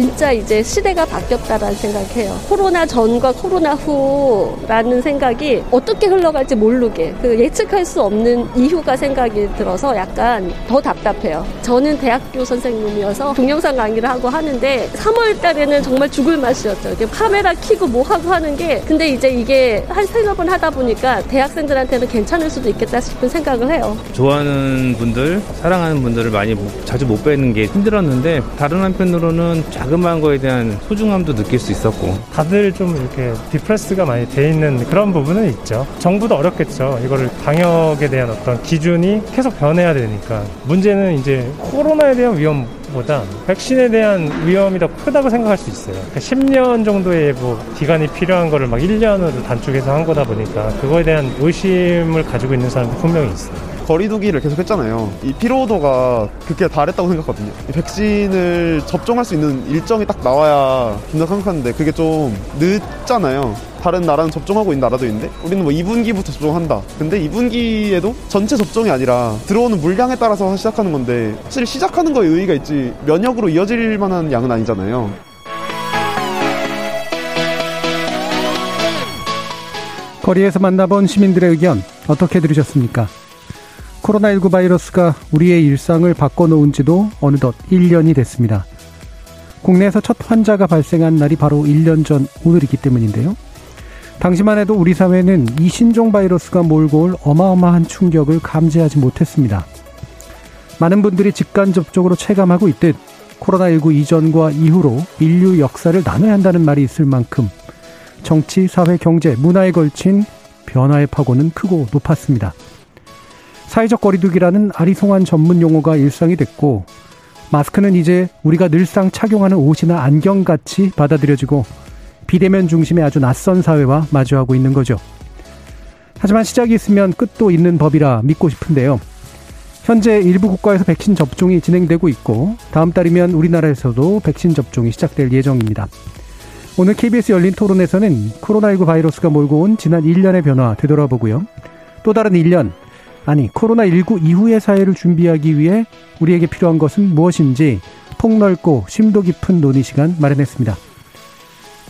진짜 이제 시대가 바뀌었다라는 생각해요. 코로나 전과 코로나 후라는 생각이 어떻게 흘러갈지 모르게 그 예측할 수 없는 이유가 생각이 들어서 약간 더 답답해요. 저는 대학교 선생님이어서 동영상 강의를 하고 하는데 3월 달에는 정말 죽을 맛이었죠. 카메라 켜고 뭐 하고 하는 게 근데 이제 이게 한 세네 번 하다 보니까 대학생들한테는 괜찮을 수도 있겠다 싶은 생각을 해요. 좋아하는 분들, 사랑하는 분들을 많이 자주 못 뵈는 게 힘들었는데 다른 한편으로는 자그마한 거에 대한 소중함도 느낄 수 있었고 다들 좀 이렇게 디프레스가 많이 돼 있는 그런 부분은 있죠. 정부도 어렵겠죠. 이거를 방역에 대한 어떤 기준이 계속 변해야 되니까 문제는 이제 코로나에 대한 위험 보다 백신에 대한 위험이 더 크다고 생각할 수 있어요. 그러니까 10년 정도의 뭐 기간이 필요한 거를 막 1년으로 단축해서 한 거다 보니까 그거에 대한 의심을 가지고 있는 사람도 분명히 있어요. 거리두기를 계속 했잖아요. 이 피로도가 그게 달했다고 생각하거든요. 이 백신을 접종할 수 있는 일정이 딱 나와야 된다 생각하는데 그게 좀 늦잖아요. 다른 나라는 접종하고 있는 나라도 있는데 우리는 뭐 2분기부터 접종한다. 근데 2분기에도 전체 접종이 아니라 들어오는 물량에 따라서 시작하는 건데 사실 시작하는 거에 의의가 있지 면역으로 이어질 만한 양은 아니잖아요. 거리에서 만나본 시민들의 의견 어떻게 들으셨습니까? 코로나19 바이러스가 우리의 일상을 바꿔놓은 지도 어느덧 1년이 됐습니다. 국내에서 첫 환자가 발생한 날이 바로 1년 전 오늘이기 때문인데요. 당시만 해도 우리 사회는 이 신종 바이러스가 몰고 올 어마어마한 충격을 감지하지 못했습니다. 많은 분들이 직간접적으로 체감하고 있듯 코로나19 이전과 이후로 인류 역사를 나눠야 한다는 말이 있을 만큼 정치, 사회, 경제, 문화에 걸친 변화의 파고는 크고 높았습니다. 사회적 거리두기라는 아리송한 전문 용어가 일상이 됐고 마스크는 이제 우리가 늘상 착용하는 옷이나 안경같이 받아들여지고 비대면 중심의 아주 낯선 사회와 마주하고 있는 거죠. 하지만 시작이 있으면 끝도 있는 법이라 믿고 싶은데요. 현재 일부 국가에서 백신 접종이 진행되고 있고 다음 달이면 우리나라에서도 백신 접종이 시작될 예정입니다. 오늘 KBS 열린 토론에서는 코로나19 바이러스가 몰고 온 지난 1년의 변화 되돌아보고요. 또 다른 1년, 아니 코로나19 이후의 사회를 준비하기 위해 우리에게 필요한 것은 무엇인지 폭넓고 심도 깊은 논의 시간 마련했습니다.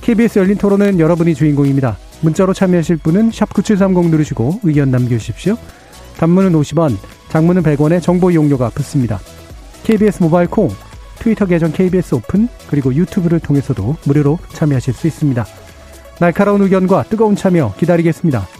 KBS 열린 토론은 여러분이 주인공입니다. 문자로 참여하실 분은 9730 누르시고 의견 남겨주십시오. 단문은 50원, 장문은 100원의 정보 이용료가 붙습니다. KBS 모바일 콩, 트위터 계정 KBS 오픈, 그리고 유튜브를 통해서도 무료로 참여하실 수 있습니다. 날카로운 의견과 뜨거운 참여 기다리겠습니다.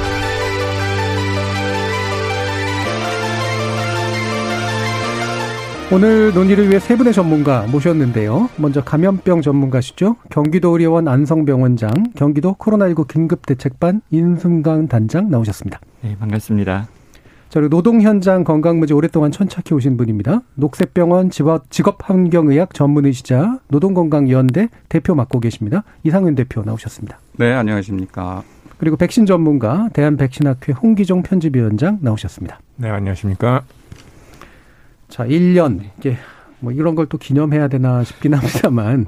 오늘 논의를 위해 세 분의 전문가 모셨는데요. 먼저 감염병 전문가시죠. 경기도 의료원 안성병원장, 경기도 코로나19 긴급대책반 인승강 단장 나오셨습니다. 네, 반갑습니다. 자, 그리고 노동 현장 건강 문제 오랫동안 천착해 오신 분입니다. 녹색병원 직업환경의학 전문의시자 노동건강연대 대표 맡고 계십니다. 이상윤 대표 나오셨습니다. 네, 안녕하십니까. 그리고 백신 전문가 대한백신학회 홍기종 편집위원장 나오셨습니다. 네, 안녕하십니까. 자, 1년 이게 뭐 이런 걸 또 기념해야 되나 싶긴 합니다만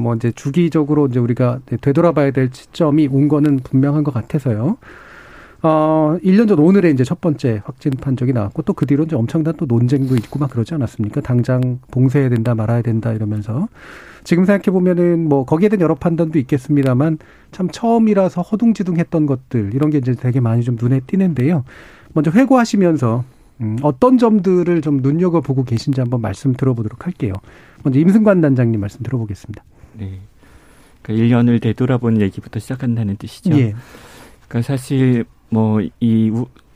뭐 이제 주기적으로 이제 우리가 되돌아봐야 될 시점이 온 거는 분명한 것 같아서요. 어, 1년 전 오늘에 이제 첫 번째 확진 판정이 나왔고 또 그 뒤로 이제 엄청난 또 논쟁도 있고 막 그러지 않았습니까? 당장 봉쇄해야 된다 말아야 된다 이러면서 지금 생각해 보면은 뭐 거기에 대한 여러 판단도 있겠습니다만 참 처음이라서 허둥지둥했던 것들 이런 게 이제 되게 많이 좀 눈에 띄는데요. 먼저 회고하시면서 음, 어떤 점들을 좀 눈여겨보고 계신지 한번 말씀 들어보도록 할게요. 먼저 임승관 단장님 말씀 들어보겠습니다. 네. 그러니까 1년을 되돌아본 얘기부터 시작한다는 뜻이죠. 예. 그러니까 사실 뭐이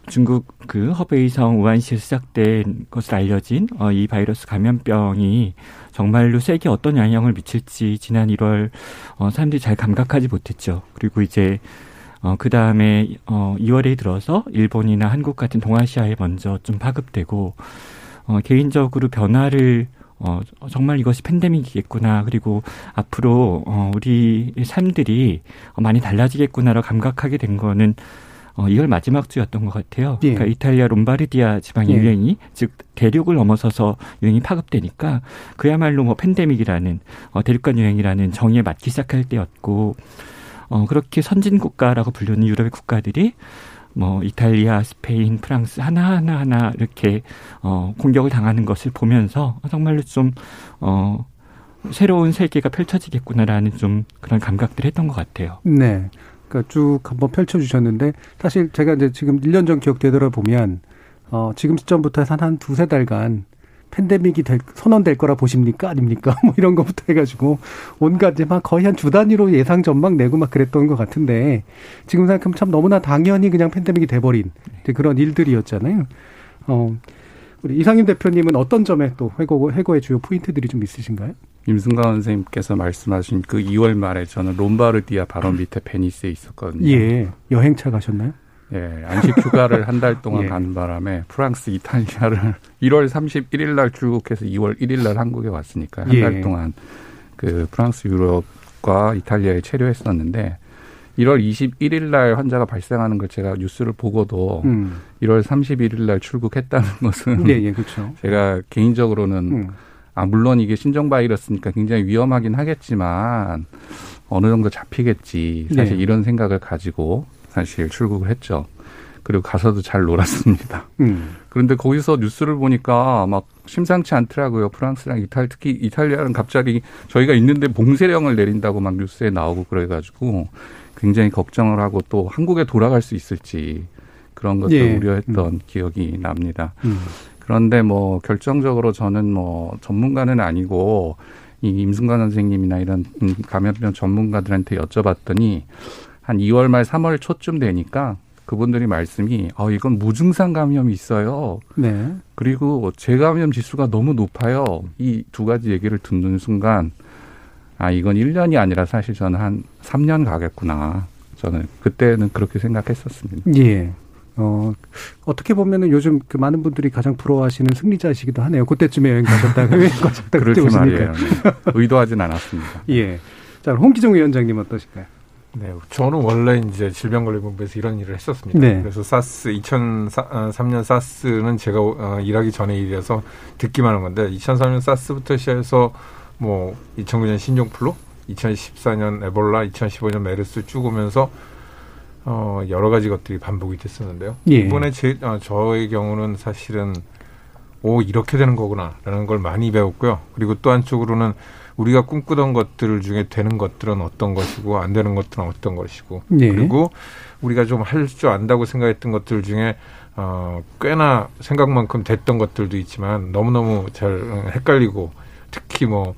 중국 그 허베이성 우한시에서 시작된 것으로 알려진 어, 이 바이러스 감염병이 정말로 세계에 어떤 영향을 미칠지 지난 1월 어, 사람들이 잘 감각하지 못했죠. 그리고 이제 어, 그 다음에, 어, 2월에 들어서 일본이나 한국 같은 동아시아에 먼저 좀 파급되고, 어, 개인적으로 변화를 어, 정말 이것이 팬데믹이겠구나. 그리고 앞으로, 어, 우리 삶들이 많이 달라지겠구나로 감각하게 된 거는 어, 이걸 마지막 주였던 것 같아요. 예. 그러니까 이탈리아 롬바르디아 지방의 예. 유행이 즉 대륙을 넘어서서 유행이 파급되니까 그야말로 뭐 팬데믹이라는 어, 대륙간 유행이라는 정의에 맞기 시작할 때였고 어, 그렇게 선진 국가라고 불리는 유럽의 국가들이 뭐 이탈리아, 스페인, 프랑스 하나하나 하나 이렇게 어 공격을 당하는 것을 보면서 정말로 좀어 새로운 세계가 펼쳐지겠구나라는 좀 그런 감각들을 했던 것 같아요. 네. 그러니까 쭉 한번 펼쳐 주셨는데 사실 제가 이제 지금 1년 전 기억 되돌아 보면 어 지금 시점부터 해서 한 두세 달간 팬데믹이 될, 선언될 거라 보십니까? 아닙니까? 뭐 이런 것부터 해가지고 온갖 이제 막 거의 한 주 단위로 예상 전망 내고 막 그랬던 것 같은데 지금 생각하면 참 너무나 당연히 그냥 팬데믹이 돼버린 그런 일들이었잖아요. 어, 우리 이상임 대표님은 어떤 점에 또 해고, 해고의 주요 포인트들이 좀 있으신가요? 임승관 선생님께서 말씀하신 그 2월 말에 저는 롬바르디아 바로 밑에 베니스에 있었거든요. 예. 여행차 가셨나요? 예, 안식 휴가를 한 달 동안 예. 가는 바람에 프랑스, 이탈리아를 1월 31일 날 출국해서 2월 1일 날 한국에 왔으니까 한달 예. 동안 그 프랑스, 유럽과 이탈리아에 체류했었는데 1월 21일 날 환자가 발생하는 걸 제가 뉴스를 보고도 음. 1월 31일 날 출국했다는 것은 예, 예, 그렇죠. 제가 개인적으로는 음. 아 물론 이게 신종 바이러스니까 굉장히 위험하긴 하겠지만 어느 정도 잡히겠지 사실 네. 이런 생각을 가지고 사실 출국을 했죠. 그리고 가서도 잘 놀았습니다. 음. 그런데 거기서 뉴스를 보니까 막 심상치 않더라고요. 프랑스랑 이탈 특히 이탈리아는 갑자기 저희가 있는데 봉쇄령을 내린다고 막 뉴스에 나오고 그래가지고 굉장히 걱정을 하고 또 한국에 돌아갈 수 있을지 그런 것도 예. 우려했던 음. 기억이 납니다. 음. 그런데 뭐 결정적으로 저는 뭐 전문가는 아니고 이 임승관 선생님이나 이런 감염병 전문가들한테 여쭤봤더니 한 2월 말 3월 초쯤 되니까 그분들이 말씀이 어 이건 무증상 감염이 있어요. 네. 그리고 재감염 지수가 너무 높아요. 이 두 가지 얘기를 듣는 순간 아 이건 1년이 아니라 사실 저는 한 3년 가겠구나. 저는 그때는 그렇게 생각했었습니다. 예. 어, 어떻게 보면은 요즘 그 많은 분들이 가장 부러워하시는 승리자이시기도 하네요. 그때쯤에 여행 가셨다가 여행 가셨다가 그렇게 말이에요. 네. 의도하진 않았습니다. 예. 자, 홍기종 위원장님 어떠실까요? 네, 저는 원래 이제 질병관리본부에서 이런 일을 했었습니다. 네. 그래서 사스 2003년 사스는 제가 어, 일하기 전에 일이라서 듣기만 한 건데 2003년 사스부터 시작해서 뭐 2009년 신종플루, 2014년 에볼라, 2015년 메르스 쭉 오면서 어 여러 가지 것들이 반복이 됐었는데요. 예. 이번에 제 어, 저의 경우는 사실은 오 이렇게 되는 거구나라는 걸 많이 배웠고요. 그리고 또 한쪽으로는 우리가 꿈꾸던 것들 중에 되는 것들은 어떤 것이고 안 되는 것들은 어떤 것이고 네. 그리고 우리가 좀 할 줄 안다고 생각했던 것들 중에 어 꽤나 생각만큼 됐던 것들도 있지만 너무너무 잘 어, 헷갈리고 특히 뭐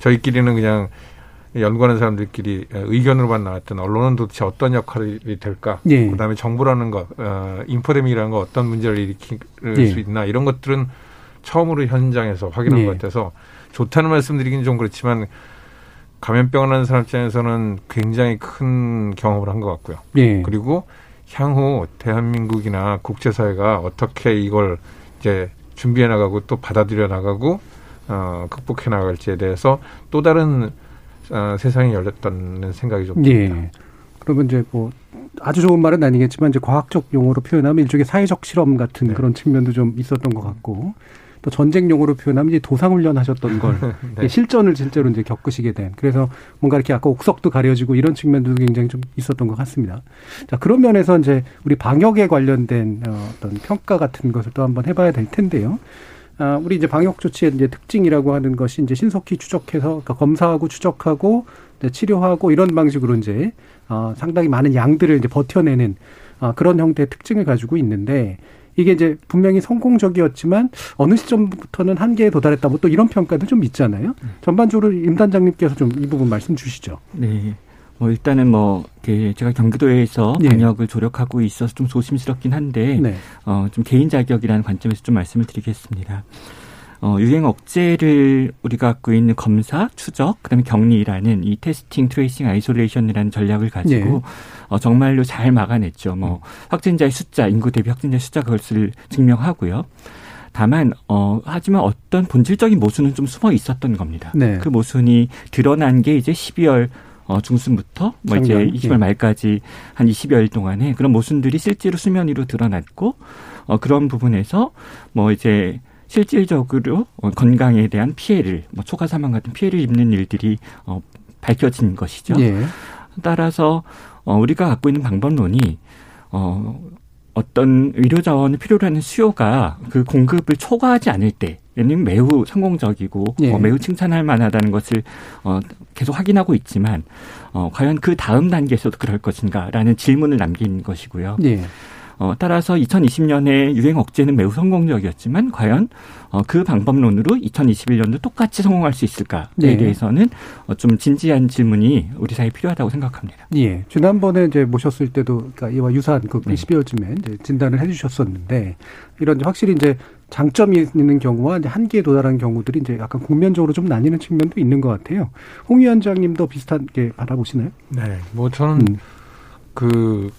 저희끼리는 그냥 연구하는 사람들끼리 의견으로만 나왔던 언론은 도대체 어떤 역할이 될까? 예. 그다음에 정부라는 것, 어, 인포데믹이라는 거 어떤 문제를 일으킬 예. 수 있나 이런 것들은 처음으로 현장에서 확인한 예. 것 같아서 좋다는 말씀드리긴 좀 그렇지만 감염병을 하는 사람 입장에서는 굉장히 큰 경험을 한 것 같고요. 예. 그리고 향후 대한민국이나 국제사회가 어떻게 이걸 이제 준비해 나가고 또 받아들여 나가고 어, 극복해 나갈지에 대해서 또 다른 어, 세상이 열렸다는 생각이 좀 듭니다. 예. 그러면 이제 뭐 아주 좋은 말은 아니겠지만 이제 과학적 용어로 표현하면 일종의 사회적 실험 같은 네. 그런 측면도 좀 있었던 것 같고 또 전쟁용으로 표현하면 이제 도상훈련 하셨던 걸 네. 실전을 실제로 이제 겪으시게 된 그래서 뭔가 이렇게 아까 옥석도 가려지고 이런 측면도 굉장히 좀 있었던 것 같습니다. 자 그런 면에서 이제 우리 방역에 관련된 어, 어떤 평가 같은 것을 또 한번 해봐야 될 텐데요. 아, 우리 이제 방역 조치의 이제 특징이라고 하는 것이 이제 신속히 추적해서 그러니까 검사하고 추적하고 치료하고 이런 방식으로 이제 어, 상당히 많은 양들을 이제 버텨내는 어, 그런 형태의 특징을 가지고 있는데 이게 이제 분명히 성공적이었지만 어느 시점부터는 한계에 도달했다. 뭐 또 이런 평가도 좀 있잖아요. 전반적으로 임 단장님께서 좀 이 부분 말씀 주시죠. 네. 뭐 일단은 뭐 제가 경기도에서 네. 방역을 조력하고 있어서 좀 조심스럽긴 한데 네. 어좀 개인 자격이라는 관점에서 좀 말씀을 드리겠습니다. 어, 유행 억제를 우리가 갖고 있는 검사, 추적, 그다음에 격리라는 이 testing, tracing, isolation이라는 전략을 가지고 네. 어, 정말로 잘 막아냈죠. 뭐 확진자의 숫자, 인구 대비 확진자의 숫자 그것을 증명하고요. 다만 어 하지만 어떤 본질적인 모순은 좀 숨어 있었던 겁니다. 네. 그 모순이 드러난 게 이제 12월 어, 중순부터 뭐 이제 12월 예. 말까지 한 20여일 동안에 그런 모순들이 실제로 수면 위로 드러났고 어, 그런 부분에서 뭐 이제 실질적으로 어, 건강에 대한 피해를 뭐 초과 사망 같은 피해를 입는 일들이 어, 밝혀진 것이죠. 예. 따라서 어, 우리가 갖고 있는 방법론이 어, 어떤 의료 자원을 필요로 하는 수요가 그 공급을 초과하지 않을 때에는 매우 성공적이고 예. 어, 매우 칭찬할 만하다는 것을 어, 계속 확인하고 있지만 어, 과연 그 다음 단계에서도 그럴 것인가라는 질문을 남긴 것이고요. 예. 어, 따라서 2020년에 유행 억제는 매우 성공적이었지만 과연 어, 그 방법론으로 2021년도 똑같이 성공할 수 있을까에 네. 대해서는 어, 좀 진지한 질문이 우리 사회에 필요하다고 생각합니다. 예. 지난번에 이제 모셨을 때도 그러니까 이와 유사한 그 네. 12월쯤에 이제 진단을 해주셨었는데 이런 확실히 이제 장점이 있는 경우와 이제 한계에 도달한 경우들이 이제 약간 국면적으로 좀 나뉘는 측면도 있는 것 같아요. 홍 위원장님도 비슷하게 바라보시나요? 네. 뭐 저는 음. 그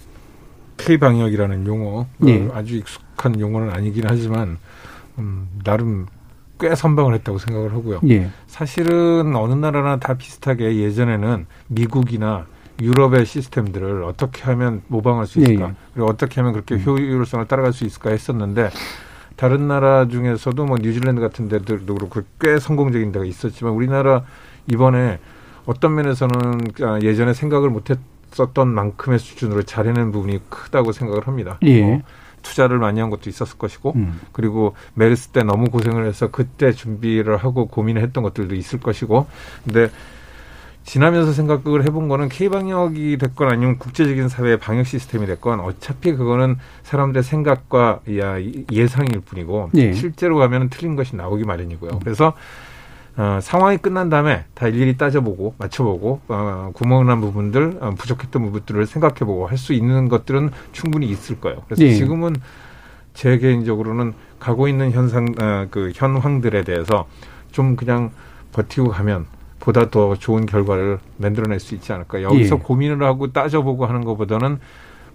K 방역이라는 용어 네. 아주 익숙한 용어는 아니긴 하지만 음, 나름 꽤 선방을 했다고 생각을 하고요. 예. 사실은 어느 나라나 다 비슷하게 예전에는 미국이나 유럽의 시스템들을 어떻게 하면 모방할 수 있을까, 예, 예. 그리고 어떻게 하면 그렇게 음. 효율성을 따라갈 수 있을까 했었는데 다른 나라 중에서도 뭐 뉴질랜드 같은 데들도 그렇고 꽤 성공적인 데가 있었지만 우리나라 이번에 어떤 면에서는 아, 예전에 생각을 못했 썼던 만큼의 수준으로 잘해낸 부분이 크다고 생각을 합니다. 예. 뭐 투자를 많이 한 것도 있었을 것이고 음. 그리고 메르스 때 너무 고생을 해서 그때 준비를 하고 고민을 했던 것들도 있을 것이고 근데 지나면서 생각을 해본 거는 K 방역이 됐건 아니면 국제적인 사회의 방역 시스템이 됐건 어차피 그거는 사람들의 생각과 예상일 뿐이고 예. 실제로 가면 틀린 것이 나오기 마련이고요. 그래서 어, 상황이 끝난 다음에 다 일일이 따져보고 맞춰보고 어, 구멍난 부분들 어, 부족했던 부분들을 생각해보고 할 수 있는 것들은 충분히 있을 거예요. 그래서 예. 지금은 제 개인적으로는 가고 있는 현상 어, 그 현황들에 대해서 좀 그냥 버티고 가면 보다 더 좋은 결과를 만들어낼 수 있지 않을까. 여기서 예. 고민을 하고 따져보고 하는 것보다는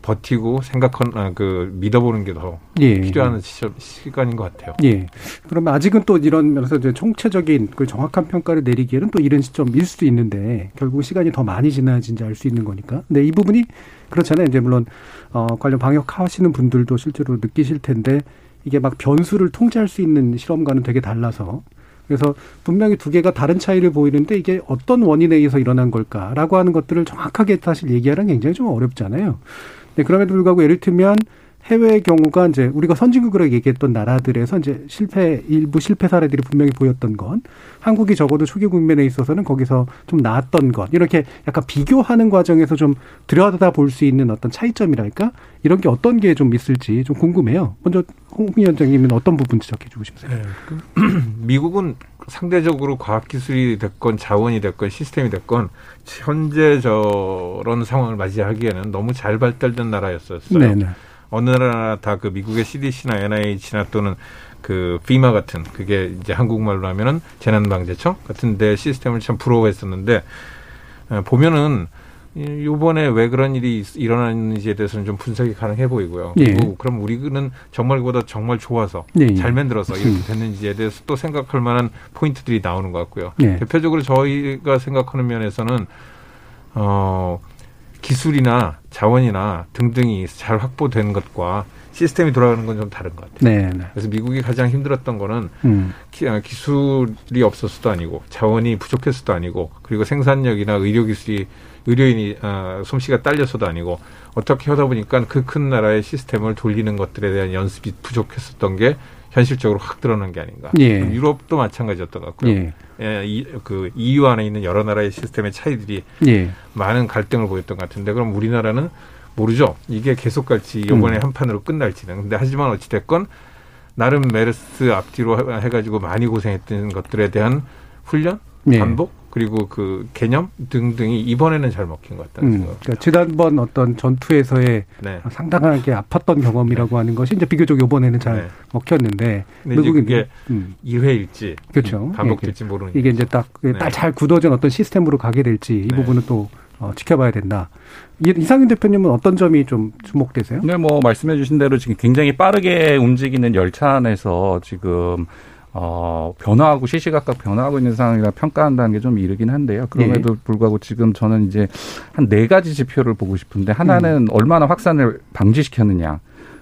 버티고 생각한 아, 그 믿어보는 게더 예. 필요한 시, 간인 것 같아요. 예. 그러면 아직은 또 이런 면에서 이제 총체적인 그 정확한 평가를 내리기에는 또 이른 시점일 수도 있는데 결국 시간이 더 많이 지나진지 알 수 있는 거니까. 근데 이 부분이 그렇잖아요. 이제 물론 어 관련 방역 하시는 분들도 실제로 느끼실 텐데 이게 막 변수를 통제할 수 있는 실험과는 되게 달라서 그래서 분명히 두 개가 다른 차이를 보이는데 이게 어떤 원인에 의해서 일어난 걸까라고 하는 것들을 정확하게 사실 얘기하는 굉장히 좀 어렵잖아요. 네, 그럼에도 불구하고 예를 들면 해외의 경우가 이제 우리가 선진국으로 얘기했던 나라들에서 이제 실패 일부 실패 사례들이 분명히 보였던 건 한국이 적어도 초기 국면에 있어서는 거기서 좀 나았던 것 이렇게 약간 비교하는 과정에서 좀 들여다 볼 수 있는 어떤 차이점이랄까 이런 게 어떤 게 좀 있을지 좀 궁금해요. 먼저 홍 위원장님은 어떤 부분 지적해 주고 싶으세요? 네, 그 미국은 상대적으로 과학기술이 됐건 자원이 됐건 시스템이 됐건 현재 저런 상황을 맞이하기에는 너무 잘 발달된 나라였었어요. 네네. 어느 나라 다그 미국의 CDC나 NIH나 또는 그 FEMA 같은 그게 이제 한국말로 하면은 재난방재청 같은 데 시스템을 참 부러워했었는데 어, 보면은 요번에 왜 그런 일이 일어났는지에 대해서는 좀 분석이 가능해 보이고요. 예. 그리고 그럼 우리는 정말 보다 정말 좋아서 예. 잘 만들어서 이렇게 음. 됐는지에 대해서 또 생각할 만한 포인트들이 나오는 것 같고요. 예. 대표적으로 저희가 생각하는 면에서는 어 기술이나 자원이나 등등이 잘 확보된 것과 시스템이 돌아가는 건 좀 다른 것 같아요. 네, 네. 그래서 미국이 가장 힘들었던 거는 음. 기, 아, 술이 없었어도 아니고 자원이 부족했어도 아니고 그리고 생산력이나 의료 기술이 의료인이 아, 솜씨가 딸려서도 아니고 어떻게 하다 보니까 그 큰 나라의 시스템을 돌리는 것들에 대한 연습이 부족했었던 게 현실적으로 확 드러난 게 아닌가. 예. 유럽도 마찬가지였던 것 같고요. 예. 예, 이, 그 EU 안에 있는 여러 나라의 시스템의 차이들이 예. 많은 갈등을 보였던 것 같은데 그럼 우리나라는 모르죠. 이게 계속 갈지 이번에 음. 한 판으로 끝날지는. 근데 하지만 어찌 됐건 나름 메르스 앞뒤로 해가지고 많이 고생했던 것들에 대한 훈련, 예. 반복 그리고 그 개념 등등이 이번에는 잘 먹힌 것 같다는 음, 생각. 그러니까 지난번 어떤 전투에서의 네. 상당하게 아팠던 경험이라고 네. 하는 것이 이제 비교적 이번에는 잘 네. 먹혔는데 미국은 이게 음. 2회일지 그렇죠. 반복될지 모르는 이게 이제 딱잘 네. 굳어진 어떤 시스템으로 가게 될지 이 네. 부분은 또 어, 지켜봐야 된다. 이상윤 대표님은 어떤 점이 좀 주목되세요? 네, 뭐 말씀해 주신 대로 지금 굉장히 빠르게 움직이는 열차 안에서 지금 어, 변화하고 시시각각 변화하고 있는 상황이라 평가한다는 게 좀 이르긴 한데요. 그럼에도 네. 불구하고 지금 저는 이제 한 네 가지 지표를 보고 싶은데 하나는 음. 얼마나 확산을 방지시켰느냐.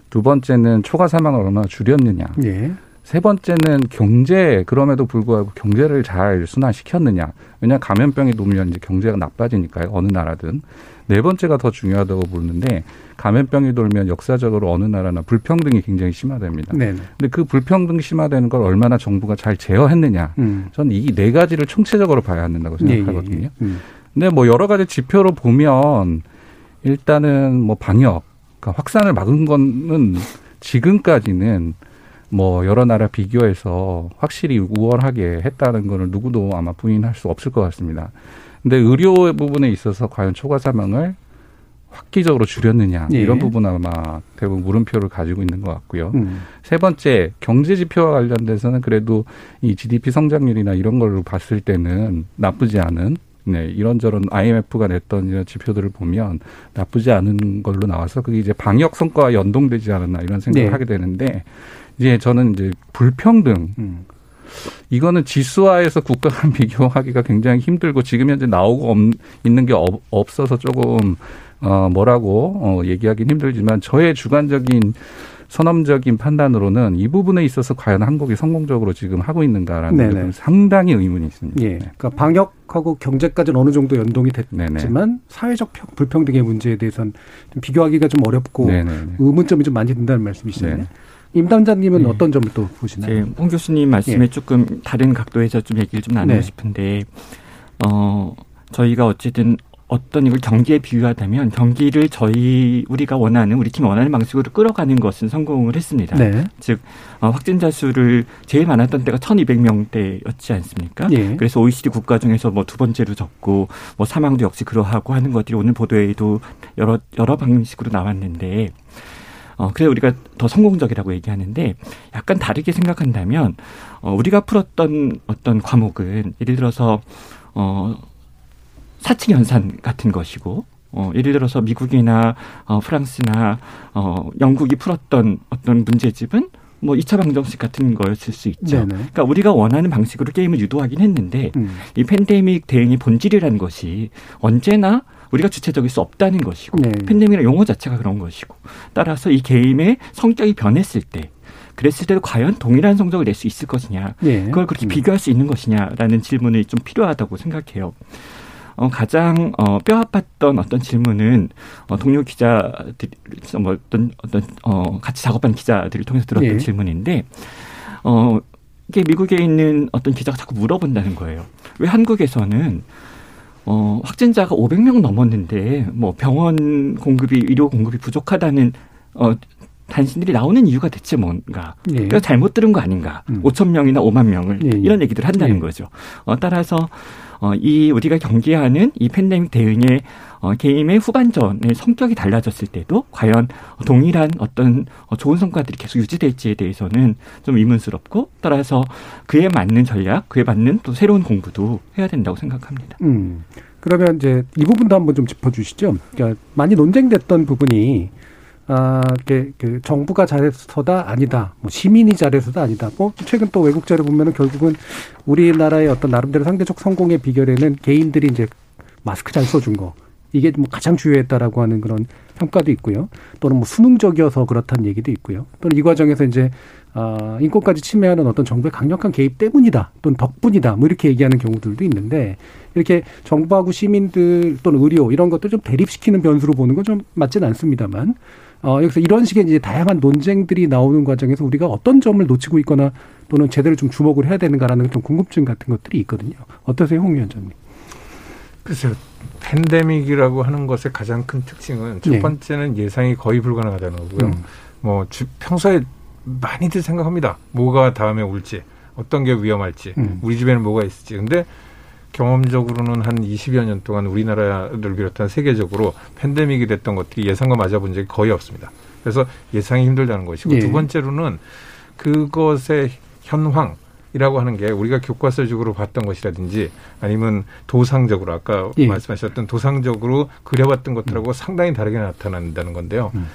두 번째는 초과 사망을 얼마나 줄였느냐. 네. 세 번째는 경제 그럼에도 불구하고 경제를 잘 순환시켰느냐. 왜냐 감염병이 놓으면 이제 경제가 나빠지니까요. 어느 나라든. 네 번째가 더 중요하다고 보는데 감염병이 돌면 역사적으로 어느 나라나 불평등이 굉장히 심화됩니다. 네 근데 그 불평등 심화되는 걸 얼마나 정부가 잘 제어했느냐. 음. 저는 이 네 가지를 총체적으로 봐야 한다고 생각하거든요. 예, 예, 예. 음. 근데 뭐 여러 가지 지표로 보면 일단은 뭐 방역, 그러니까 확산을 막은 거는 지금까지는 뭐 여러 나라 비교해서 확실히 우월하게 했다는 거는 누구도 아마 부인할 수 없을 것 같습니다. 근데 의료 부분에 있어서 과연 초과 사망을 획기적으로 줄였느냐 예. 이런 부분 아마 대부분 물음표를 가지고 있는 것 같고요. 음. 세 번째 경제 지표와 관련돼서는 그래도 이 GDP 성장률이나 이런 걸로 봤을 때는 나쁘지 않은 네, 이런저런 IMF가 냈던 이런 지표들을 보면 나쁘지 않은 걸로 나와서 그게 이제 방역 성과와 연동되지 않았나 이런 생각을 네. 하게 되는데 이제 저는 이제 불평등 음. 이거는 지수화해서 국가 간 비교하기가 굉장히 힘들고 지금 현재 나오고 없, 있는 게 없, 없어서 조금 어 뭐라고 어 얘기하기는 힘들지만 저의 주관적인 선험적인 판단으로는 이 부분에 있어서 과연 한국이 성공적으로 지금 하고 있는가라는 게 상당히 의문이 있습니다. 예. 그러니까 방역하고 경제까지는 어느 정도 연동이 됐지만 네네. 사회적 불평등의 문제에 대해서는 좀 비교하기가 좀 어렵고 네네. 의문점이 좀 많이 든다는 말씀이시잖아요. 네. 임 담장님은 네. 어떤 점을 또 보시나요? 네, 홍 교수님 말씀에 예. 조금 다른 각도에서 좀 얘기를 좀 나누고 네. 싶은데, 어, 저희가 어쨌든 어떤 이걸 경기에 비유하다면 경기를 저희 우리가 원하는 우리 팀이 원하는 방식으로 끌어가는 것은 성공을 했습니다. 네. 즉 어, 확진자 수를 제일 많았던 때가 1,200명대였지 않습니까? 예. 그래서 OECD 국가 중에서 뭐 두 번째로 적고 뭐 사망도 역시 그러하고 하는 것들이 오늘 보도에도 여러 여러 방식으로 나왔는데 어, 그래 우리가 더 성공적이라고 얘기하는데 약간 다르게 생각한다면 어, 우리가 풀었던 어떤 과목은 예를 들어서 어, 사칭 연산 같은 것이고 어, 예를 들어서 미국이나 어, 프랑스나 어, 영국이 풀었던 어떤 문제집은 뭐 2차 방정식 같은 거였을 수 있죠. 네네. 그러니까 우리가 원하는 방식으로 게임을 유도하긴 했는데 음. 이 팬데믹 대응의 본질이라는 것이 언제나 우리가 주체적일 수 없다는 것이고 네. 팬데믹이라는 용어 자체가 그런 것이고 따라서 이 게임의 성격이 변했을 때 그랬을 때도 과연 동일한 성적을 낼 수 있을 것이냐 네. 그걸 그렇게 음. 비교할 수 있는 것이냐라는 질문이 좀 필요하다고 생각해요. 어, 가장 어, 뼈 아팠던 어떤 질문은 어, 동료 기자들 뭐 어떤 어떤 어, 같이 작업하는 기자들을 통해서 들었던 네. 질문인데 어, 이게 미국에 있는 어떤 기자가 자꾸 물어본다는 거예요. 왜 한국에서는 어, 확진자가 500명 넘었는데 뭐 병원 공급이 의료 공급이 부족하다는 어 단신들이 나오는 이유가 대체 뭔가? 예. 그러니까 잘못 들은 거 아닌가? 음. 5천 명이나 5만 명을 예, 예. 이런 얘기들 한다는 예. 거죠. 어, 따라서 어, 이 우리가 경계하는 이 팬데믹 대응의 어, 게임의 후반전의 성격이 달라졌을 때도 과연 동일한 어떤 어, 좋은 성과들이 계속 유지될지에 대해서는 좀 의문스럽고 따라서 그에 맞는 전략, 그에 맞는 또 새로운 공부도 해야 된다고 생각합니다. 음. 그러면 이제 이 부분도 한번 좀 짚어주시죠. 그러니까 많이 논쟁됐던 부분이 아, 그, 그 정부가 잘해서다 아니다. 뭐 시민이 잘해서다 아니다. 뭐 최근 또 외국 자료 보면은 결국은 우리나라의 어떤 나름대로 상대적 성공의 비결에는 개인들이 이제 마스크 잘 써준 거 이게 뭐 가장 주요했다라고 하는 그런 평가도 있고요. 또는 뭐 수능적이어서 그렇다는 얘기도 있고요. 또는 이 과정에서 이제 아, 인권까지 침해하는 어떤 정부의 강력한 개입 때문이다 또는 덕분이다 뭐 이렇게 얘기하는 경우들도 있는데 이렇게 정부하고 시민들 또는 의료 이런 것들 좀 대립시키는 변수로 보는 건 좀 맞지는 않습니다만 어, 여기서 이런 식의 이제 다양한 논쟁들이 나오는 과정에서 우리가 어떤 점을 놓치고 있거나 또는 제대로 좀 주목을 해야 되는가라는 좀 궁금증 같은 것들이 있거든요. 어떠세요, 홍 위원장님? 글쎄요. 팬데믹이라고 하는 것의 가장 큰 특징은 첫 네. 번째는 예상이 거의 불가능하다는 거고요. 음. 뭐 주, 평소에 많이들 생각합니다. 뭐가 다음에 올지, 어떤 게 위험할지, 음. 우리 집에는 뭐가 있을지. 근데 경험적으로는 한 20여 년 동안 우리나라를 비롯한 세계적으로 팬데믹이 됐던 것들이 예상과 맞아본 적이 거의 없습니다. 그래서 예상이 힘들다는 것이고 예. 두 번째로는 그것의 현황 이라고 하는 게 우리가 교과서적으로 봤던 것이라든지 아니면 도상적으로 아까 예. 말씀하셨던 도상적으로 그려봤던 것들하고 음. 상당히 다르게 나타난다는 건데요. 음.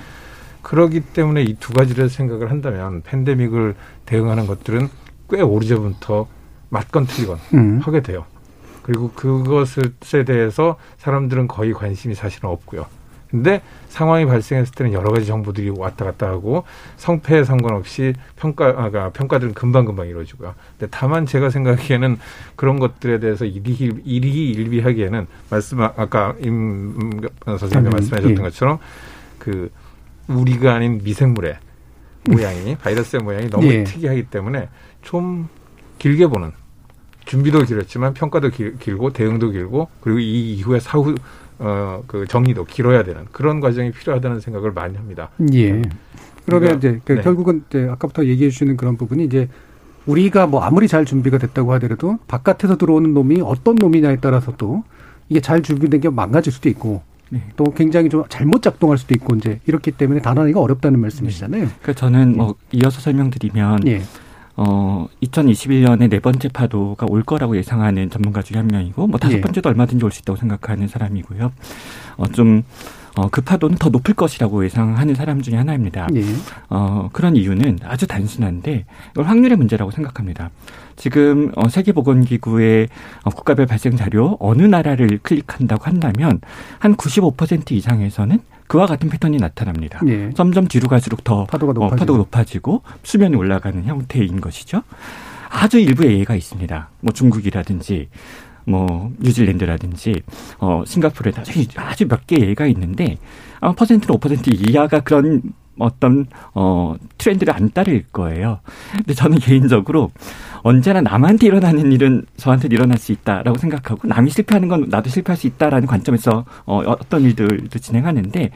그러기 때문에 이 두 가지를 생각을 한다면 팬데믹을 대응하는 것들은 꽤 오래전부터 맞건 틀리건 음. 하게 돼요. 그리고 그것에 대해서 사람들은 거의 관심이 사실은 없고요. 근데 상황이 발생했을 때는 여러 가지 정보들이 왔다 갔다 하고 성패에 상관없이 평가가 아, 평가들은 금방 금방 이루어지고요. 근데 다만 제가 생각하기에는 그런 것들에 대해서 일희 일비하기에는 말씀 아까 임 선생님이 말씀하셨던 예. 것처럼 그 우리가 아닌 미생물의 모양이 바이러스의 모양이 너무 예. 특이하기 때문에 좀 길게 보는 준비도 길었지만 평가도 길, 고 대응도 길고 그리고 이 이후에 사후 어, 그 정리도 길어야 되는 그런 과정이 필요하다는 생각을 많이 합니다. 예. 그러면 이제 그 네. 결국은 이제 아까부터 얘기해 주시는 그런 부분이 이제 우리가 뭐 아무리 잘 준비가 됐다고 하더라도 바깥에서 들어오는 놈이 어떤 놈이냐에 따라서 또 이게 잘 준비된 게 망가질 수도 있고 네. 또 굉장히 좀 잘못 작동할 수도 있고 이제 이렇기 때문에 단언하기가 어렵다는 말씀이시잖아요. 네. 그러니까 저는 뭐 이어서 설명드리면 예. 어, 2021년에 네 번째 파도가 올 거라고 예상하는 전문가 중에 한 명이고, 뭐 다섯 예. 번째도 얼마든지 올 수 있다고 생각하는 사람이고요. 어, 좀, 어, 그 파도는 더 높을 것이라고 예상하는 사람 중에 하나입니다. 예. 어, 그런 이유는 아주 단순한데, 이걸 확률의 문제라고 생각합니다. 지금, 어, 세계보건기구의 어, 국가별 발생 자료 어느 나라를 클릭한다고 한다면, 한 95% 이상에서는 그와 같은 패턴이 나타납니다. 예. 점점 뒤로 갈수록 더 파도가, 높아지고. 어, 파도가 높아지고 수면이 올라가는 형태인 것이죠. 아주 일부의 예가 있습니다. 뭐 중국이라든지 뭐 뉴질랜드라든지 어 싱가포르에 아주 아주 몇 개 예가 있는데 아마 퍼센트로 5% 이하가 그런 어떤 어 트렌드를 안 따를 거예요. 근데 저는 개인적으로 언제나 남한테 일어나는 일은 저한테 일어날 수 있다라고 생각하고 남이 실패하는 건 나도 실패할 수 있다라는 관점에서 어, 어떤 일들도 진행하는데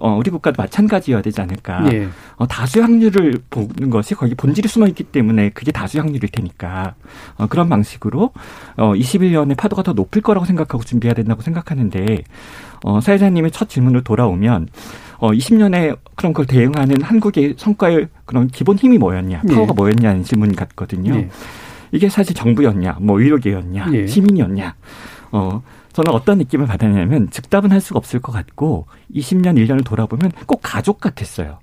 어, 우리 국가도 마찬가지여야 되지 않을까. 예. 어, 다수 확률을 보는 것이 거기 본질이 숨어 있기 때문에 그게 다수 확률일 테니까 어, 그런 방식으로 어, 21년에 파도가 더 높을 거라고 생각하고 준비해야 된다고 생각하는데 어, 사회자님의 첫 질문으로 돌아오면 어, 20년에 그런 걸 대응하는 한국의 성과의 그런 기본 힘이 뭐였냐, 예. 파워가 예. 뭐였냐는 질문 같거든요. 예. 이게 사실 정부였냐, 뭐 의료계였냐, 예. 시민이었냐. 어, 저는 어떤 느낌을 받았냐면 즉답은 할 수가 없을 것 같고 20년, 1년을 돌아보면 꼭 가족 같았어요.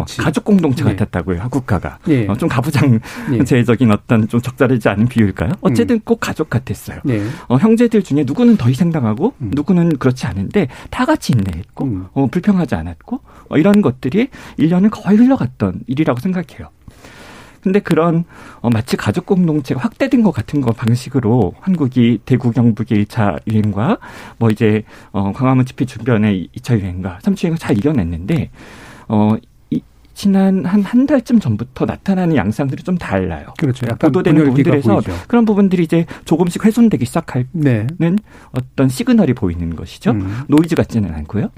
어, 가족 공동체 네. 같았다고요, 국가가. 네. 어, 좀 가부장제적인 네. 어떤 좀 적절하지 않은 비유일까요? 어쨌든 음. 꼭 가족 같았어요. 네. 어, 형제들 중에 누구는 더 희생당하고 음. 누구는 그렇지 않은데 다 같이 인내했고 음. 어, 불평하지 않았고 어, 이런 것들이 1년을 거의 흘러갔던 일이라고 생각해요. 근데 그런 어, 마치 가족 공동체가 확대된 것 같은 거 방식으로 한국이 대구 경북의 1차 유행과 뭐 이제 어, 광화문 집회 주변의 2차 유행과 3차 유행을 잘 이겨냈는데 어 지난 한 한 달쯤 전부터 나타나는 양상들이 좀 달라요. 그렇죠. 약간 보도되는 부분들에서 보이죠. 그런 부분들이 이제 조금씩 훼손되기 시작하는 네. 어떤 시그널이 보이는 것이죠. 음. 노이즈 같지는 않고요.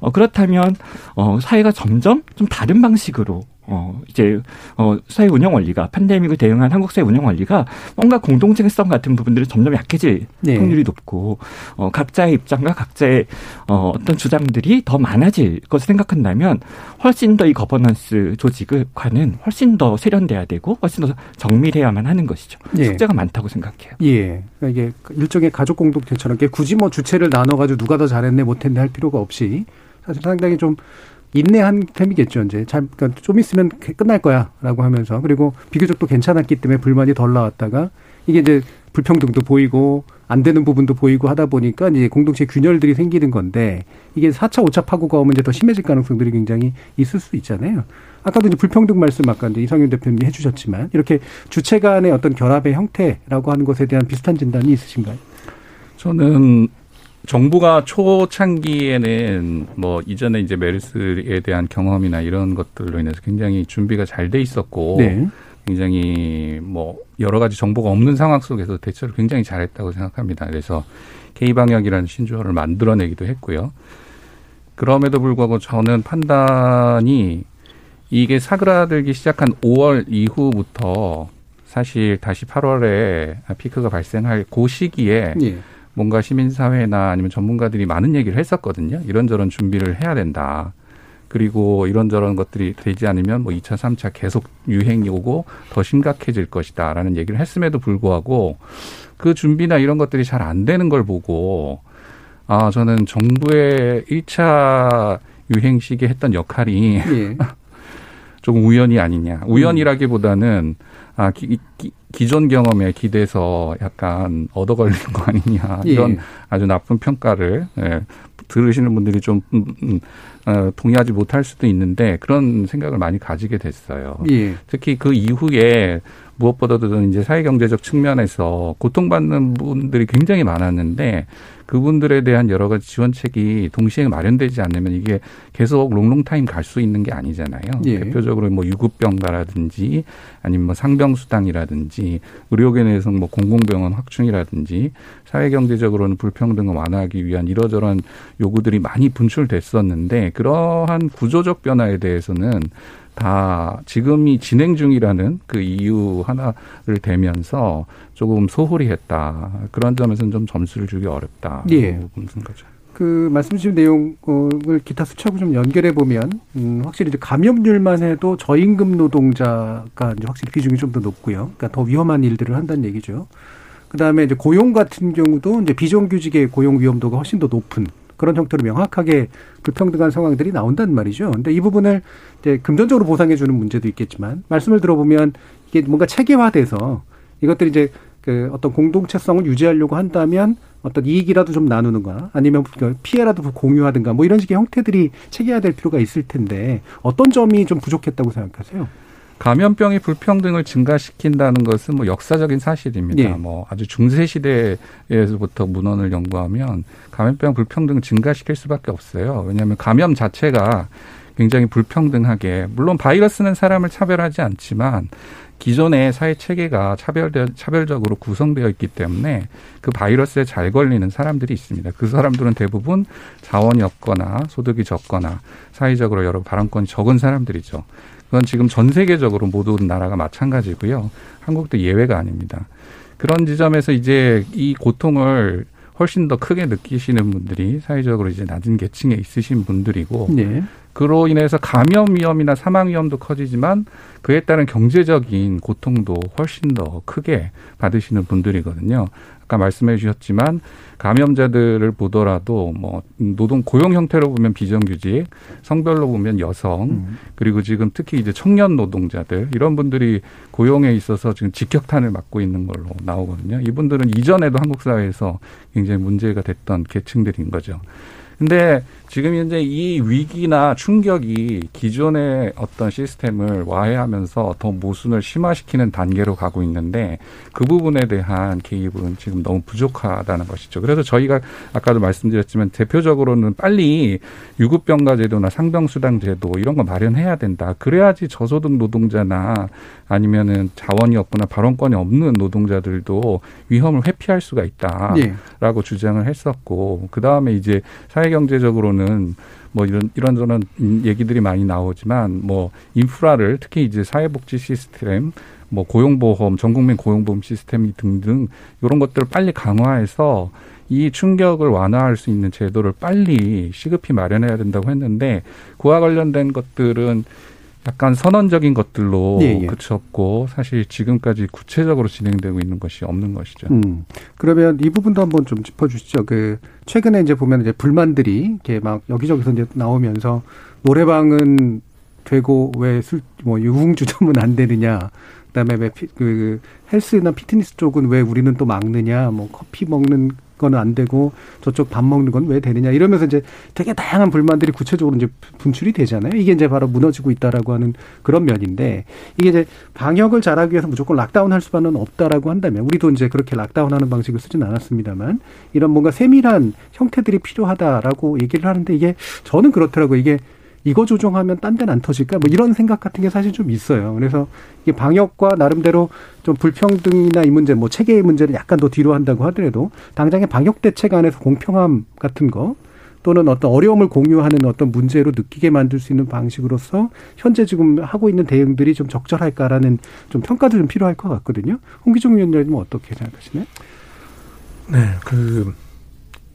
어, 그렇다면 어, 사회가 점점 좀 다른 방식으로 어, 이제, 어, 사회 운영 원리가, 팬데믹을 대응한 한국 사회 운영 원리가 뭔가 공동체성 같은 부분들이 점점 약해질 네. 확률이 높고, 어, 각자의 입장과 각자의, 어, 어떤 주장들이 더 많아질 것을 생각한다면, 훨씬 더 이 거버넌스 조직을 과는 훨씬 더 세련돼야 되고, 훨씬 더 정밀해야만 하는 것이죠. 예. 숙제가 많다고 생각해요. 예. 그러니까 이게 일종의 가족 공동체처럼 굳이 뭐 주체를 나눠가지고 누가 더 잘했네, 못했네 할 필요가 없이, 사실 상당히 좀 인내한 셈이겠죠. 이제 잘, 그러니까 좀 있으면 끝날 거야라고 하면서 그리고 비교적 또 괜찮았기 때문에 불만이 덜 나왔다가 이게 이제 불평등도 보이고 안 되는 부분도 보이고 하다 보니까 이제 공동체 균열들이 생기는 건데 이게 4차, 5차 파고가 오면 이제 더 심해질 가능성들이 굉장히 있을 수 있잖아요. 아까도 이제 불평등 말씀 아까 이제 이상윤 대표님이 해주셨지만 이렇게 주체 간의 어떤 결합의 형태라고 하는 것에 대한 비슷한 진단이 있으신가요? 저는 정부가 초창기에는 뭐 이전에 이제 메르스에 대한 경험이나 이런 것들로 인해서 굉장히 준비가 잘 돼 있었고 네. 굉장히 뭐 여러 가지 정보가 없는 상황 속에서 대처를 굉장히 잘했다고 생각합니다. 그래서 K 방역이라는 신조어를 만들어내기도 했고요. 그럼에도 불구하고 저는 판단이 이게 사그라들기 시작한 5월 이후부터 사실 다시 8월에 피크가 발생할 그 시기에 예. 뭔가 시민사회나 아니면 전문가들이 많은 얘기를 했었거든요. 이런저런 준비를 해야 된다. 그리고 이런저런 것들이 되지 않으면 뭐 2차, 3차 계속 유행이 오고 더 심각해질 것이다. 라는 얘기를 했음에도 불구하고 그 준비나 이런 것들이 잘 안 되는 걸 보고 아, 저는 정부의 1차 유행 시기에 했던 역할이 예. 조금 우연이 아니냐. 우연이라기보다는 아, 기, 기, 기 존 경험에 기대서 약간 얻어 걸리는 거 아니냐. 이런 예. 아주 나쁜 평가를 예, 들으시는 분들이 좀 음, 음, 어, 동의하지 못할 수도 있는데 그런 생각을 많이 가지게 됐어요. 예. 특히 그 이후에 무엇보다도 이제 사회경제적 측면에서 고통받는 분들이 굉장히 많았는데 그분들에 대한 여러 가지 지원책이 동시에 마련되지 않으면 이게 계속 롱롱타임 갈 수 있는 게 아니잖아요. 예. 대표적으로 뭐 유급병가라든지 아니면 뭐 상병수당이라든지 의료계내에서 뭐 공공병원 확충이라든지 사회경제적으로는 불평등을 완화하기 위한 이러저런 요구들이 많이 분출됐었는데 그러한 구조적 변화에 대해서는 다 지금이 진행 중이라는 그 이유 하나를 대면서 조금 소홀히 했다. 그런 점에서는 좀 점수를 주기 어렵다. 예. 보는 거죠. 그 말씀 주신 내용을 기타 수치하고 좀 연결해 보면 음, 확실히 이제 감염률만 해도 저임금 노동자가 이제 확실히 비중이 좀 더 높고요. 그러니까 더 위험한 일들을 한다는 얘기죠. 그다음에 이제 고용 같은 경우도 이제 비정규직의 고용 위험도가 훨씬 더 높은 그런 형태로 명확하게 불평등한 상황들이 나온단 말이죠. 근데 이 부분을 이제 금전적으로 보상해 주는 문제도 있겠지만 말씀을 들어보면 이게 뭔가 체계화돼서 이것들이 이제 그 어떤 공동체성을 유지하려고 한다면 어떤 이익이라도 좀 나누는 거나 아니면 그 피해라도 공유하든가 뭐 이런 식의 형태들이 체계화될 필요가 있을 텐데 어떤 점이 좀 부족했다고 생각하세요? 감염병이 불평등을 증가시킨다는 것은 뭐 역사적인 사실입니다. 예. 뭐 아주 중세 시대에서부터 문헌을 연구하면 감염병 불평등을 증가시킬 수밖에 없어요. 왜냐하면 감염 자체가 굉장히 불평등하게 물론 바이러스는 사람을 차별하지 않지만 기존의 사회 체계가 차별되, 차별적으로 구성되어 있기 때문에 그 바이러스에 잘 걸리는 사람들이 있습니다. 그 사람들은 대부분 자원이 없거나 소득이 적거나 사회적으로 여러 발언권이 적은 사람들이죠. 그건 지금 전 세계적으로 모든 나라가 마찬가지고요. 한국도 예외가 아닙니다. 그런 지점에서 이제 이 고통을 훨씬 더 크게 느끼시는 분들이 사회적으로 이제 낮은 계층에 있으신 분들이고 네. 그로 인해서 감염 위험이나 사망 위험도 커지지만 그에 따른 경제적인 고통도 훨씬 더 크게 받으시는 분들이거든요. 아까 말씀해 주셨지만 감염자들을 보더라도 뭐 노동 고용 형태로 보면 비정규직, 성별로 보면 여성, 음. 그리고 지금 특히 이제 청년 노동자들 이런 분들이 고용에 있어서 지금 직격탄을 맞고 있는 걸로 나오거든요. 이분들은 이전에도 한국 사회에서 굉장히 문제가 됐던 계층들인 거죠. 근데 지금 현재 이 위기나 충격이 기존의 어떤 시스템을 와해하면서 더 모순을 심화시키는 단계로 가고 있는데 그 부분에 대한 개입은 지금 너무 부족하다는 것이죠. 그래서 저희가 아까도 말씀드렸지만 대표적으로는 빨리 유급병가 제도나 상병수당 제도 이런 거 마련해야 된다. 그래야지 저소득 노동자나 아니면은 자원이 없거나 발언권이 없는 노동자들도 위험을 회피할 수가 있다라고 예. 주장을 했었고 그 다음에 이제 사회경제적으로는 뭐 이런 이런저런 얘기들이 많이 나오지만 뭐 인프라를 특히 이제 사회복지 시스템 뭐 고용보험 전국민 고용보험 시스템 등등 이런 것들을 빨리 강화해서 이 충격을 완화할 수 있는 제도를 빨리 시급히 마련해야 된다고 했는데 그와 관련된 것들은 약간 선언적인 것들로 예, 예. 그쳤고 사실 지금까지 구체적으로 진행되고 있는 것이 없는 것이죠. 음. 그러면 이 부분도 한번 좀 짚어주시죠. 그 최근에 이제 보면 이제 불만들이 이렇게 막 여기저기서 이제 나오면서 노래방은 되고 왜 술 뭐 유흥주점은 안 되느냐. 그다음에 왜그 헬스나 피트니스 쪽은 왜 우리는 또 막느냐. 뭐 커피 먹는 거는 안 되고 저쪽 밥 먹는 건 왜 되느냐 이러면서 이제 되게 다양한 불만들이 구체적으로 이제 분출이 되잖아요. 이게 이제 바로 무너지고 있다라고 하는 그런 면인데 이게 이제 방역을 잘하기 위해서 무조건 lockdown 할 수만은 없다라고 한다면 우리도 이제 그렇게 lockdown 하는 방식을 쓰진 않았습니다만 이런 뭔가 세밀한 형태들이 필요하다라고 얘기를 하는데 이게 저는 그렇더라고 이게 이거 조정하면 딴 데는 안 터질까? 뭐 이런 생각 같은 게 사실 좀 있어요. 그래서 이게 방역과 나름대로 좀 불평등이나 이 문제, 뭐 체계의 문제를 약간 더 뒤로 한다고 하더라도 당장의 방역 대책 안에서 공평함 같은 거 또는 어떤 어려움을 공유하는 어떤 문제로 느끼게 만들 수 있는 방식으로서 현재 지금 하고 있는 대응들이 좀 적절할까라는 좀 평가도 좀 필요할 것 같거든요. 홍기종 위원장님은 어떻게 생각하시나요? 네, 그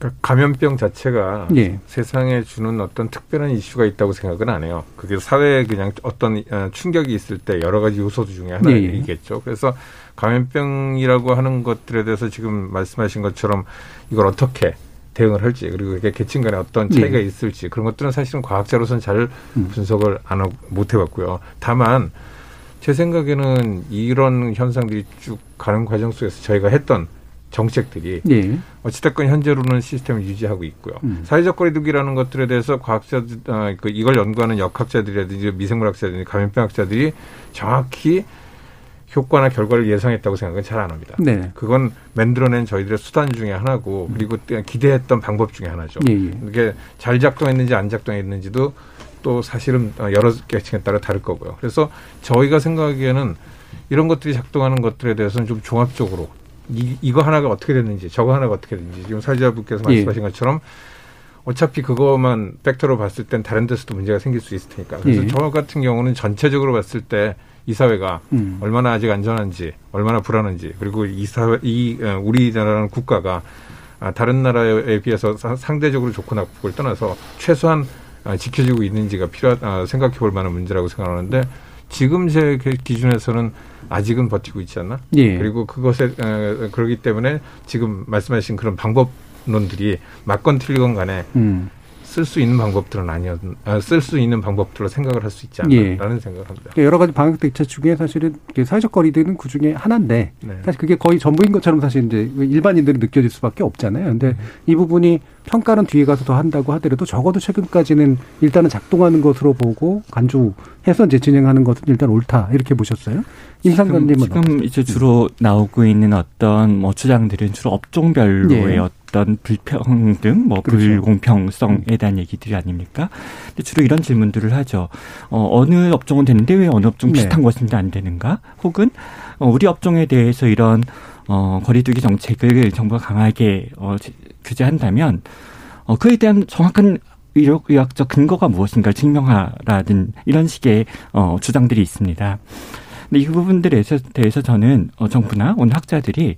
그러니까 감염병 자체가 예. 세상에 주는 어떤 특별한 이슈가 있다고 생각은 안 해요. 그게 사회에 그냥 어떤 어, 충격이 있을 때 여러 가지 요소 중에 하나이겠죠. 예. 그래서 감염병이라고 하는 것들에 대해서 지금 말씀하신 것처럼 이걸 어떻게 대응을 할지 그리고 이게 계층 간에 어떤 차이가 예. 있을지 그런 것들은 사실은 과학자로서는 잘 음. 분석을 안못 해봤고요. 다만 제 생각에는 이런 현상들이 쭉 가는 과정 속에서 저희가 했던 정책들이 예. 어찌됐건 현재로는 시스템을 유지하고 있고요. 음. 사회적 거리두기라는 것들에 대해서 과학자들, 아, 그 이걸 연구하는 역학자들이라든지 미생물학자들이 감염병학자들이 정확히 효과나 결과를 예상했다고 생각은 잘 안 합니다. 네. 그건 만들어낸 저희들의 수단 중에 하나고 그리고 기대했던 방법 중에 하나죠. 예, 예. 이게 잘 작동했는지 안 작동했는지도 또 사실은 여러 계층에 따라 다를 거고요. 그래서 저희가 생각하기에는 이런 것들이 작동하는 것들에 대해서는 좀 종합적으로 이, 이거 하나가 어떻게 됐는지 저거 하나가 어떻게 됐는지 지금 사회자분께서 예. 말씀하신 것처럼 어차피 그것만 팩터로 봤을 땐 다른 데서도 문제가 생길 수 있을 테니까. 그래서 예. 저 같은 경우는 전체적으로 봤을 때 이 사회가 음. 얼마나 아직 안전한지, 얼마나 불안한지, 그리고 이 사회, 이 어, 우리나라는 국가가 아, 다른 나라에 비해서 상대적으로 좋고 나쁘고를 떠나서 최소한 아, 지켜지고 있는지가 필요하 아, 생각해 볼 만한 문제라고 생각하는데 지금 제 기준에서는 아직은 버티고 있지 않나? 예. 그리고 그것에 어, 그러기 때문에 지금 말씀하신 그런 방법론들이 맞건 틀리건 간에 음. 쓸수 있는 방법들은 아니었, 아, 쓸수 있는 방법들로 생각을 할 수 있지 않나라는 예. 생각을 합니다. 그러니까 여러 가지 방역 대책 중에 사실은 사회적 거리두기는 그 중에 하나인데 네. 사실 그게 거의 전부인 것처럼 사실 이제 일반인들이 느껴질 수밖에 없잖아요. 근데 음. 이 부분이 평가는 뒤에 가서 더 한다고 하더라도 적어도 최근까지는 일단은 작동하는 것으로 보고 간주해서 이제 진행하는 것은 일단 옳다 이렇게 보셨어요? 임상관님은 지금, 지금 이제 주로 나오고 있는 어떤 뭐 주장들은 주로 업종별로의 예. 어떤 불평등, 뭐 그렇죠. 불공평성에 대한 얘기들이 아닙니까? 근데 주로 이런 질문들을 하죠. 어, 어느 업종은 되는데 왜 어느 업종 네. 비슷한 네. 것인데 안 되는가? 혹은 어, 우리 업종에 대해서 이런 어, 거리두기 정책을 정부가 강하게 어, 규제한다면 어, 그에 대한 정확한 의학적 근거가 무엇인가를 증명하라는 이런 식의 어, 주장들이 있습니다. 근데 이 부분들에 대해서 저는 어, 정부나 오늘 학자들이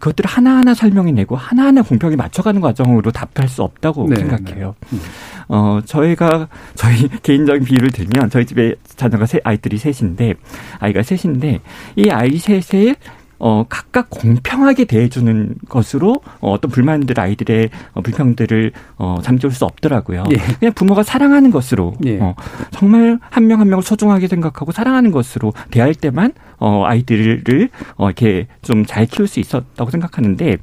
그것들을 하나하나 설명해내고 하나하나 공평히 맞춰가는 과정으로 답할 수 없다고 네, 생각해요. 네. 어, 저희가 저희 개인적인 비유를 들면 저희 집에 자녀가 세 아이들이 셋인데 아이가 셋인데 이 아이 셋을 어, 각각 공평하게 대해주는 것으로 어, 어떤 불만들 아이들의 어, 불평들을 어, 잠재울 수 없더라고요. 예. 그냥 부모가 사랑하는 것으로 예. 어, 정말 한 명 한 명을 소중하게 생각하고 사랑하는 것으로 대할 때만 어, 아이들을 어, 이렇게 좀 잘 키울 수 있었다고 생각하는데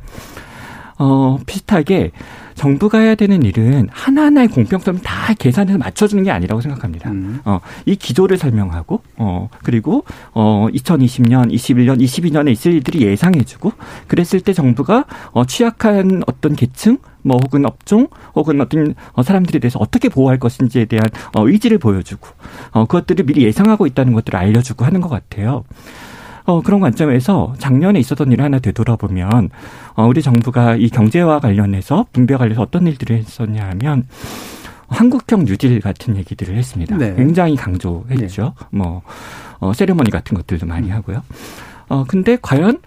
어, 비슷하게 정부가 해야 되는 일은 하나하나의 공평성을 다 계산해서 맞춰주는 게 아니라고 생각합니다. 음. 어, 이 기조를 설명하고, 어, 그리고, 어, 2020년, 21년, 22년에 있을 일들이 예상해주고, 그랬을 때 정부가, 어, 취약한 어떤 계층, 뭐 혹은 업종 혹은 어떤 어, 사람들에 대해서 어떻게 보호할 것인지에 대한 어, 의지를 보여주고 어, 그것들을 미리 예상하고 있다는 것들을 알려주고 하는 것 같아요. 어, 그런 관점에서 작년에 있었던 일을 하나 되돌아보면 어, 우리 정부가 이 경제와 관련해서 분배 관련해서 어떤 일들을 했었냐 하면 한국형 뉴딜 같은 얘기들을 했습니다. 네. 굉장히 강조했죠. 네. 뭐 어, 세레머니 같은 것들도 많이 음. 하고요. 어 근데 과연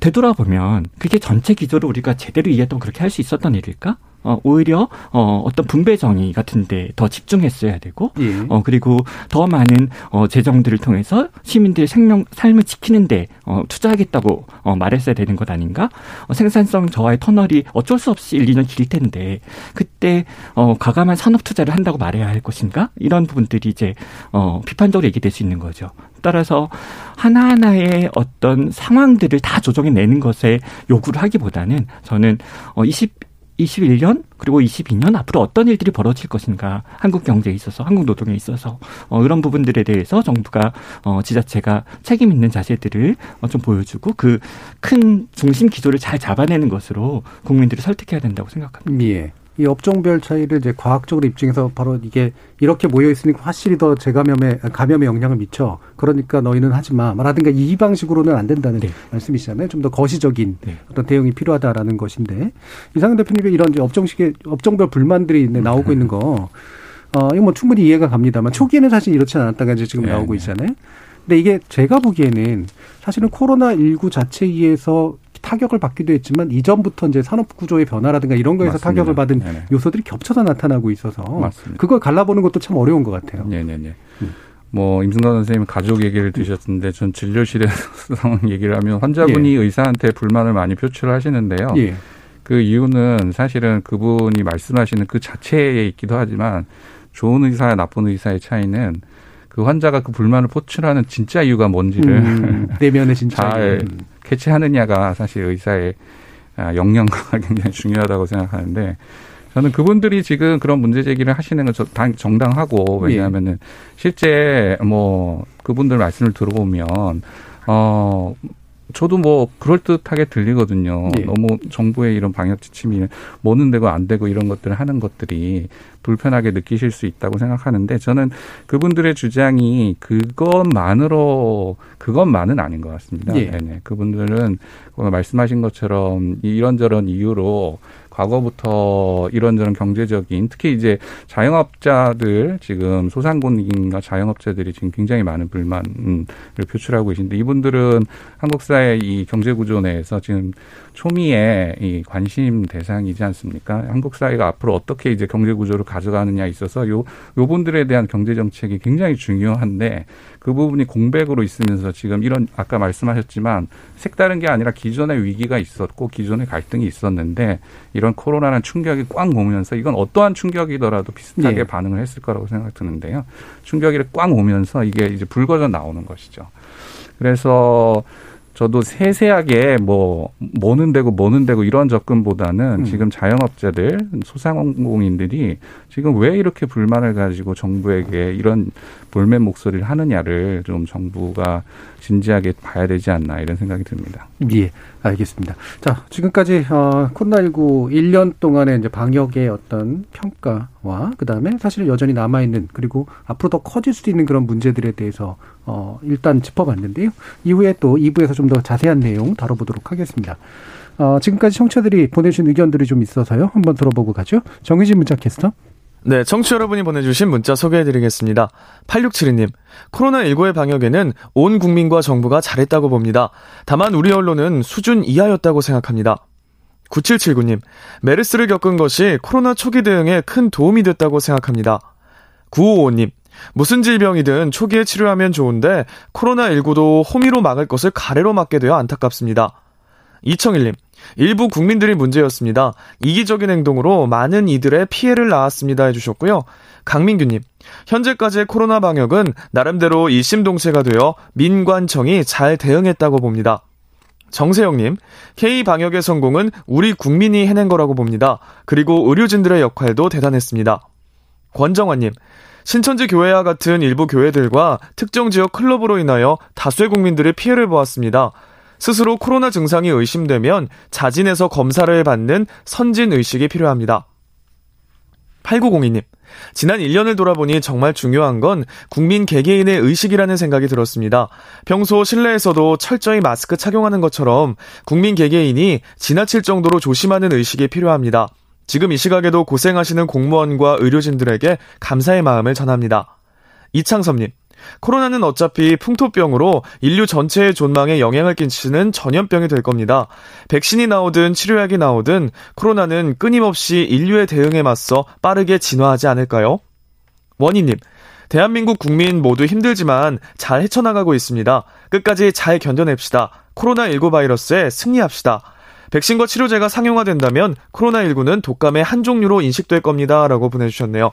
되돌아보면 그게 전체 기조를 우리가 제대로 이해했던 그렇게 할 수 있었던 일일까? 어, 오히려 어, 어떤 분배 정의 같은데 더 집중했어야 되고, 예. 어, 그리고 더 많은 어, 재정들을 통해서 시민들의 생명 삶을 지키는데 어, 투자하겠다고 어, 말했어야 되는 것 아닌가? 어, 생산성 저하의 터널이 어쩔 수 없이 1, 2년 길 텐데 그때 어, 과감한 산업 투자를 한다고 말해야 할 것인가? 이런 부분들이 이제 어, 비판적으로 얘기될 수 있는 거죠. 따라서 하나하나의 어떤 상황들을 다 조정해 내는 것에 요구를 하기보다는 저는 어 20, 21년 그리고 22년 앞으로 어떤 일들이 벌어질 것인가 한국 경제에 있어서 한국 노동에 있어서 어, 이런 부분들에 대해서 정부가 어, 지자체가 책임 있는 자세들을 어, 좀 보여주고 그 큰 중심 기조를 잘 잡아내는 것으로 국민들을 설득해야 된다고 생각합니다. 예. 이 업종별 차이를 이제 과학적으로 입증해서 바로 이게 이렇게 모여 있으니까 확실히 더 재감염에 감염에 영향을 미쳐. 그러니까 너희는 하지 마. 라든가 이 방식으로는 안 된다는 네. 말씀이시잖아요. 좀 더 거시적인 네. 어떤 대응이 필요하다라는 것인데 이상현 대표님의 이런 업종식의 업종별 불만들이 나오고 있는 거 어, 이거 뭐 충분히 이해가 갑니다만 초기에는 사실 이렇지 않았다가 이제 지금 네, 나오고 네. 있잖아요. 근데 이게 제가 보기에는 사실은 코로나 19 자체에 의해서 타격을 받기도 했지만 이전부터 이제 산업 구조의 변화라든가 이런 거에서 맞습니다. 타격을 받은 네네. 요소들이 겹쳐서 나타나고 있어서 맞습니다. 그걸 갈라보는 것도 참 어려운 것 같아요. 네네네. 음. 뭐 임승관 선생님 가족 얘기를 드셨는데 전 진료실에서 상황 얘기를 하면 환자분이 예. 의사한테 불만을 많이 표출하시는데요. 예. 그 이유는 사실은 그분이 말씀하시는 그 자체에 있기도 하지만 좋은 의사와 나쁜 의사의 차이는 그 환자가 그 불만을 포출하는 진짜 이유가 뭔지를 음, 내면의 진짜 잘 캐치하느냐가 사실 의사의 아, 역량과 굉장히 중요하다고 생각하는데 저는 그분들이 지금 그런 문제 제기를 하시는 건 정당하고 왜냐하면은 예. 실제 뭐 그분들 말씀을 들어보면 어 저도 뭐 그럴듯하게 들리거든요. 예. 너무 정부의 이런 방역 지침이 뭐는 되고 안 되고 이런 것들을 하는 것들이 불편하게 느끼실 수 있다고 생각하는데 저는 그분들의 주장이 그것만으로 그것만은 아닌 것 같습니다. 예. 네네. 그분들은 말씀하신 것처럼 이런저런 이유로 과거부터 이런저런 경제적인 특히 이제 자영업자들 지금 소상공인과 자영업자들이 지금 굉장히 많은 불만을 표출하고 계신데 이분들은 한국 사회 이 경제 구조 내에서 지금 초미의 이 관심 대상이지 않습니까? 한국 사회가 앞으로 어떻게 이제 경제 구조를 가져가느냐에 있어서 요 요분들에 대한 경제 정책이 굉장히 중요한데 그 부분이 공백으로 있으면서 지금 이런 아까 말씀하셨지만 색다른 게 아니라 기존의 위기가 있었고 기존의 갈등이 있었는데 이런 코로나는 충격이 꽉 오면서 이건 어떠한 충격이더라도 비슷하게 네. 반응을 했을 거라고 생각 드는데요. 충격이 꽉 오면서 이게 이제 불거져 나오는 것이죠. 그래서 저도 세세하게 뭐 뭐는 되고 뭐는 되고 이런 접근보다는 음. 지금 자영업자들 소상공인들이 지금 왜 이렇게 불만을 가지고 정부에게 이런 볼멘 목소리를 하느냐를 좀 정부가 진지하게 봐야 되지 않나 이런 생각이 듭니다. 예, 알겠습니다. 자, 지금까지 어, 코로나19 1년 동안의 이제 방역의 어떤 평가와 그다음에 사실 여전히 남아 있는 그리고 앞으로 더 커질 수도 있는 그런 문제들에 대해서 어, 일단 짚어봤는데요. 이후에 또 2부에서 좀 더 자세한 내용 다뤄보도록 하겠습니다. 어, 지금까지 청취자들이 보내주신 의견들이 좀 있어서요. 한번 들어보고 가죠. 정희진 문자 캐스터. 네, 청취 여러분이 보내주신 문자 소개해드리겠습니다. 8672님, 코로나19의 방역에는 온 국민과 정부가 잘했다고 봅니다. 다만 우리 언론은 수준 이하였다고 생각합니다. 9779님, 메르스를 겪은 것이 코로나 초기 대응에 큰 도움이 됐다고 생각합니다. 955님, 무슨 질병이든 초기에 치료하면 좋은데 코로나19도 호미로 막을 것을 가래로 막게 되어 안타깝습니다. 이청일님, 일부 국민들이 문제였습니다. 이기적인 행동으로 많은 이들의 피해를 낳았습니다 해주셨고요. 강민규님, 현재까지의 코로나 방역은 나름대로 일심동체가 되어 민관청이 잘 대응했다고 봅니다. 정세영님, K 방역의 성공은 우리 국민이 해낸 거라고 봅니다. 그리고 의료진들의 역할도 대단했습니다. 권정환님, 신천지 교회와 같은 일부 교회들과 특정 지역 클럽으로 인하여 다수의 국민들이 피해를 보았습니다. 스스로 코로나 증상이 의심되면 자진해서 검사를 받는 선진 의식이 필요합니다. 8902님, 지난 1년을 돌아보니 정말 중요한 건 국민 개개인의 의식이라는 생각이 들었습니다. 평소 실내에서도 철저히 마스크 착용하는 것처럼 국민 개개인이 지나칠 정도로 조심하는 의식이 필요합니다. 지금 이 시각에도 고생하시는 공무원과 의료진들에게 감사의 마음을 전합니다. 이창섭님, 코로나는 어차피 풍토병으로 인류 전체의 존망에 영향을 끼치는 전염병이 될 겁니다. 백신이 나오든 치료약이 나오든 코로나는 끊임없이 인류의 대응에 맞서 빠르게 진화하지 않을까요? 원희님, 대한민국 국민 모두 힘들지만 잘 헤쳐나가고 있습니다. 끝까지 잘 견뎌냅시다. 코로나19 바이러스에 승리합시다. 백신과 치료제가 상용화된다면 코로나19는 독감의 한 종류로 인식될 겁니다. 라고 보내주셨네요.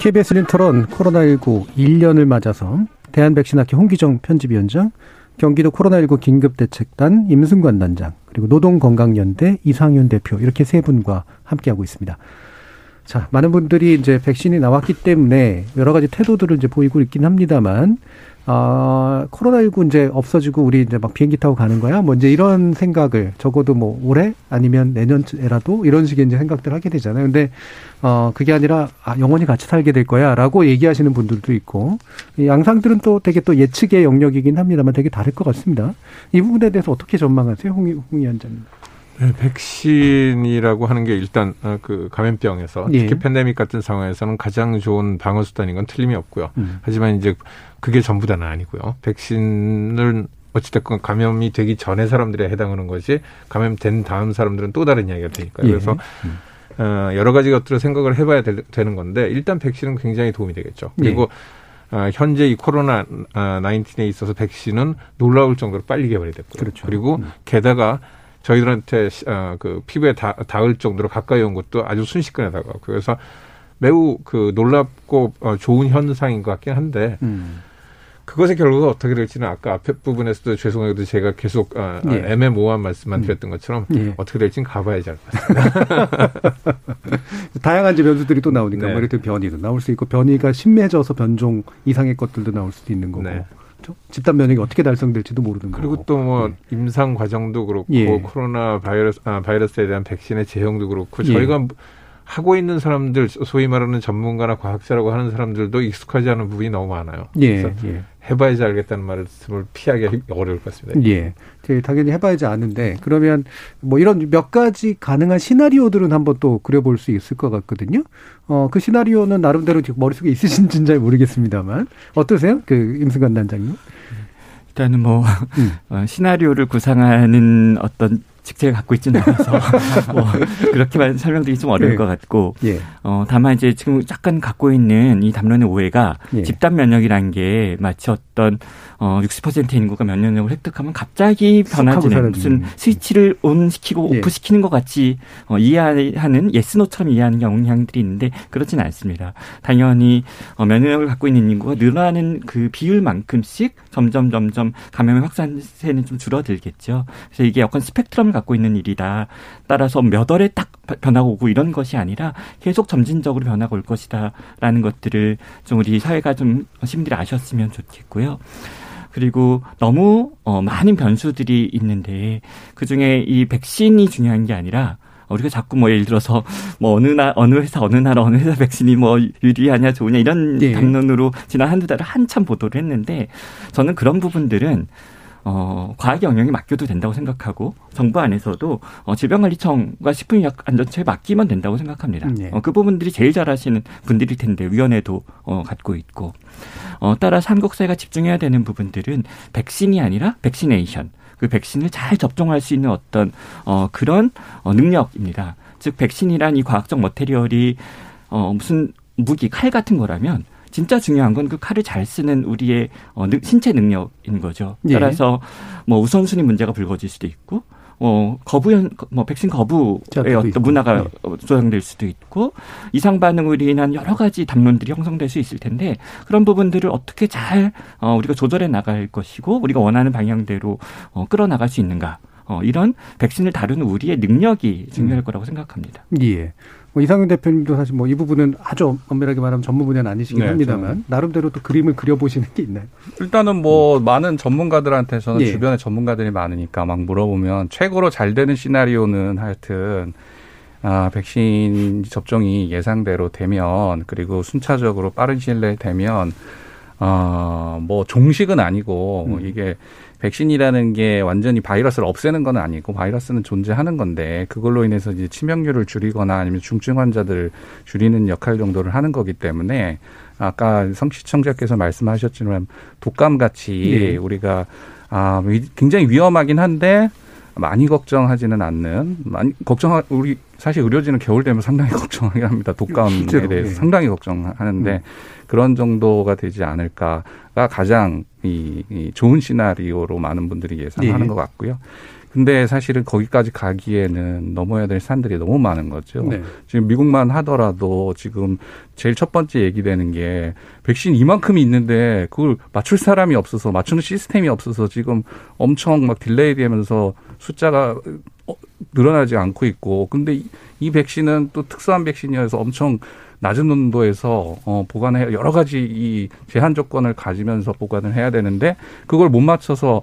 KBS 열린 토론 코로나19 1년을 맞아서 대한백신학회 홍기정 편집위원장, 경기도 코로나19 긴급대책단 임승관 단장, 그리고 노동건강연대 이상윤 대표 이렇게 세 분과 함께하고 있습니다. 자, 많은 분들이 이제 백신이 나왔기 때문에 여러 가지 태도들을 이제 보이고 있긴 합니다만, 아, 코로나19 이제 없어지고 우리 이제 막 비행기 타고 가는 거야? 뭐 이제 이런 생각을 적어도 뭐 올해 아니면 내년에라도 이런 식의 이제 생각들 하게 되잖아요. 근데, 어, 그게 아니라, 아, 영원히 같이 살게 될 거야 라고 얘기하시는 분들도 있고, 이 양상들은 또 되게 또 예측의 영역이긴 합니다만 되게 다를 것 같습니다. 이 부분에 대해서 어떻게 전망하세요? 홍, 홍 위원장님. 네, 백신이라고 하는 게 일단 어, 그 감염병에서 예. 특히 팬데믹 같은 상황에서는 가장 좋은 방어 수단인 건 틀림이 없고요. 음. 하지만 이제 그게 전부 다는 아니고요. 백신을 어찌됐건 감염이 되기 전에 사람들에 해당하는 것이 감염된 다음 사람들은 또 다른 이야기가 되니까요. 예. 그래서 어, 여러 가지 것들을 생각을 해봐야 될- 되는 건데 일단 백신은 굉장히 도움이 되겠죠. 그리고 어, 현재 이 코로나 아, 19에 있어서 백신은 놀라울 정도로 빨리 개발이 됐고요. 그렇죠. 리고 게다가 저희들한테 시- 어, 그 피부에 닿, 닿을 정도로 가까이 온 것도 아주 순식간에 다가고 그래서 매우 그 놀랍고 어, 좋은 현상인 것 같긴 한데 음. 그것의 결과가 어떻게 될지는 아까 앞에 부분에서도 죄송하게도 제가 계속 어, 예. 애매모호한 말씀만 드렸던 것처럼 예. 어떻게 될지는 가봐야지 알 것 같습니다. 다양한 이제 변수들이 또 나오니까 네. 뭐 이렇게 변이도 나올 수 있고 변이가 심해져서 변종 이상의 것들도 나올 수도 있는 거고 네. 그렇죠? 집단 면역이 어떻게 달성될지도 모르는 거고 그리고 또 뭐 임상 과정도 그렇고 예. 코로나 바이러스 아, 바이러스에 대한 백신의 제형도 그렇고 예. 저희가 하고 있는 사람들 소위 말하는 전문가나 과학자라고 하는 사람들도 익숙하지 않은 부분이 너무 많아요. 예, 예. 해봐야지 알겠다는 말씀을 피하기 힘- 어려울 것 같습니다. 예. 제 당연히 해봐야지 아는데 그러면 뭐 이런 몇 가지 가능한 시나리오들은 한번 또 그려볼 수 있을 것 같거든요. 어, 그 시나리오는 나름대로 지금 머릿속에 있으신지는 잘 모르겠습니다만 어떠세요? 그 임승관 단장님? 일단은 뭐 음. 어, 시나리오를 구상하는 어떤 직책을 갖고 있지는 않아서 뭐 그렇게만 설명드리기 좀 어려울 예. 것 같고 예. 어 다만 이제 지금 약간 갖고 있는 이 담론의 오해가 예. 집단 면역이라는 게 마치 어떤 어 60% 인구가 면역력을 획득하면 갑자기 변화지는. 무슨 스위치를 온 시키고 예. 오프 시키는 것 같이 어 이해하는 예스노처럼 이해하는 경향들이 있는데 그렇지는 않습니다. 당연히 어 면역력을 갖고 있는 인구가 늘어나는 그 비율만큼씩 점점 점점 감염의 확산세는 좀 줄어들겠죠. 그래서 이게 약간 스펙트럼을 갖고 있는 일이다. 따라서 몇 월에 딱 변화가 오고 이런 것이 아니라 계속 점진적으로 변화가 올 것이다라는 것들을 좀 우리 사회가 좀 시민들이 아셨으면 좋겠고요. 그리고 너무 어 많은 변수들이 있는데 그 중에 이 백신이 중요한 게 아니라 우리가 자꾸 뭐 예를 들어서 뭐 어느 나 어느 회사 어느 나라 어느 회사 백신이 뭐 유리하냐 좋으냐 이런 예. 담론으로 지난 한두 달을 한참 보도를 했는데 저는 그런 부분들은 어, 과학의 영역에 맡겨도 된다고 생각하고 정부 안에서도 어, 질병관리청과 식품의약안전처에 맡기면 된다고 생각합니다. 네. 어, 그 부분들이 제일 잘하시는 분들일 텐데 위원회도 어, 갖고 있고 어, 따라 한국 사회가 집중해야 되는 부분들은 백신이 아니라 vaccination 그 백신을 잘 접종할 수 있는 어떤 어, 그런 어, 능력입니다. 즉 백신이란 이 과학적 머테리얼이 어, 무슨 무기 칼 같은 거라면 진짜 중요한 건 그 칼을 잘 쓰는 우리의 어, 능- 신체 능력인 거죠. 예. 따라서 뭐 우선순위 문제가 불거질 수도 있고 어, 거부현, 뭐, 백신 거부의 어떤 있고. 문화가 네. 어, 조장될 수도 있고, 이상 반응으로 인한 여러 가지 담론들이 형성될 수 있을 텐데, 그런 부분들을 어떻게 잘, 어, 우리가 조절해 나갈 것이고, 우리가 원하는 방향대로, 어, 끌어나갈 수 있는가. 어, 이런 백신을 다루는 우리의 능력이 중요할 거라고 생각합니다. 예. 뭐 이상윤 대표님도 사실 뭐 이 부분은 아주 엄밀하게 말하면 전문 분야는 아니시긴 네, 합니다만 저는- 나름대로 또 그림을 그려보시는 게 있나요? 일단은 뭐 많은 전문가들한테 저는 예. 주변에 전문가들이 많으니까 막 물어보면 최고로 잘 되는 시나리오는 하여튼 아, 백신 접종이 예상대로 되면 그리고 순차적으로 빠른 시일 내에 되면 어뭐 종식은 아니고 음. 이게 백신이라는 게 완전히 바이러스를 없애는 건 아니고 바이러스는 존재하는 건데 그걸로 인해서 이제 치명률을 줄이거나 아니면 중증 환자들을 줄이는 역할 정도를 하는 거기 때문에 아까 성 시청자께서 말씀하셨지만 독감 같이 네. 우리가 아 굉장히 위험하긴 한데 많이 걱정하지는 않는 많이 걱정 우리 사실 의료진은 겨울 되면 상당히 걱정하게 합니다. 독감에 실제로, 대해서 네. 상당히 걱정하는데 음. 그런 정도가 되지 않을까가 가장 이, 이 좋은 시나리오로 많은 분들이 예상하는 네. 것 같고요. 근데 사실은 거기까지 가기에는 넘어야 될 산들이 너무 많은 거죠. 네. 지금 미국만 하더라도 지금 제일 첫 번째 얘기되는 게 백신 이만큼이 있는데 그걸 맞출 사람이 없어서 맞추는 시스템이 없어서 지금 엄청 막 delay 되면서 숫자가 어, 늘어나지 않고 있고 근데 이, 이 백신은 또 특수한 백신이어서 엄청 낮은 온도에서 어 보관해 여러 가지 이 제한 조건을 가지면서 보관을 해야 되는데 그걸 못 맞춰서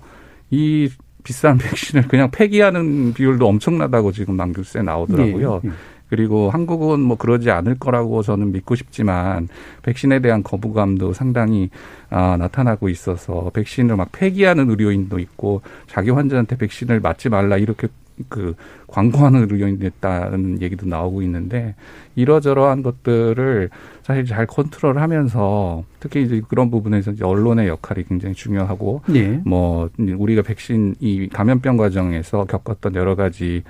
이 비싼 백신을 그냥 폐기하는 비율도 엄청나다고 지금 남규세 나오더라고요. 네. 그리고 한국은 뭐 그러지 않을 거라고 저는 믿고 싶지만 백신에 대한 거부감도 상당히 아, 나타나고 있어서 백신을 막 폐기하는 의료인도 있고 자기 환자한테 백신을 맞지 말라 이렇게 그 광고하는 의료인이 됐다는 얘기도 나오고 있는데 이러저러한 것들을 사실 잘 컨트롤하면서 특히 이제 그런 부분에서 이제 언론의 역할이 굉장히 중요하고 네. 뭐 우리가 백신 이 감염병 과정에서 겪었던 여러 가지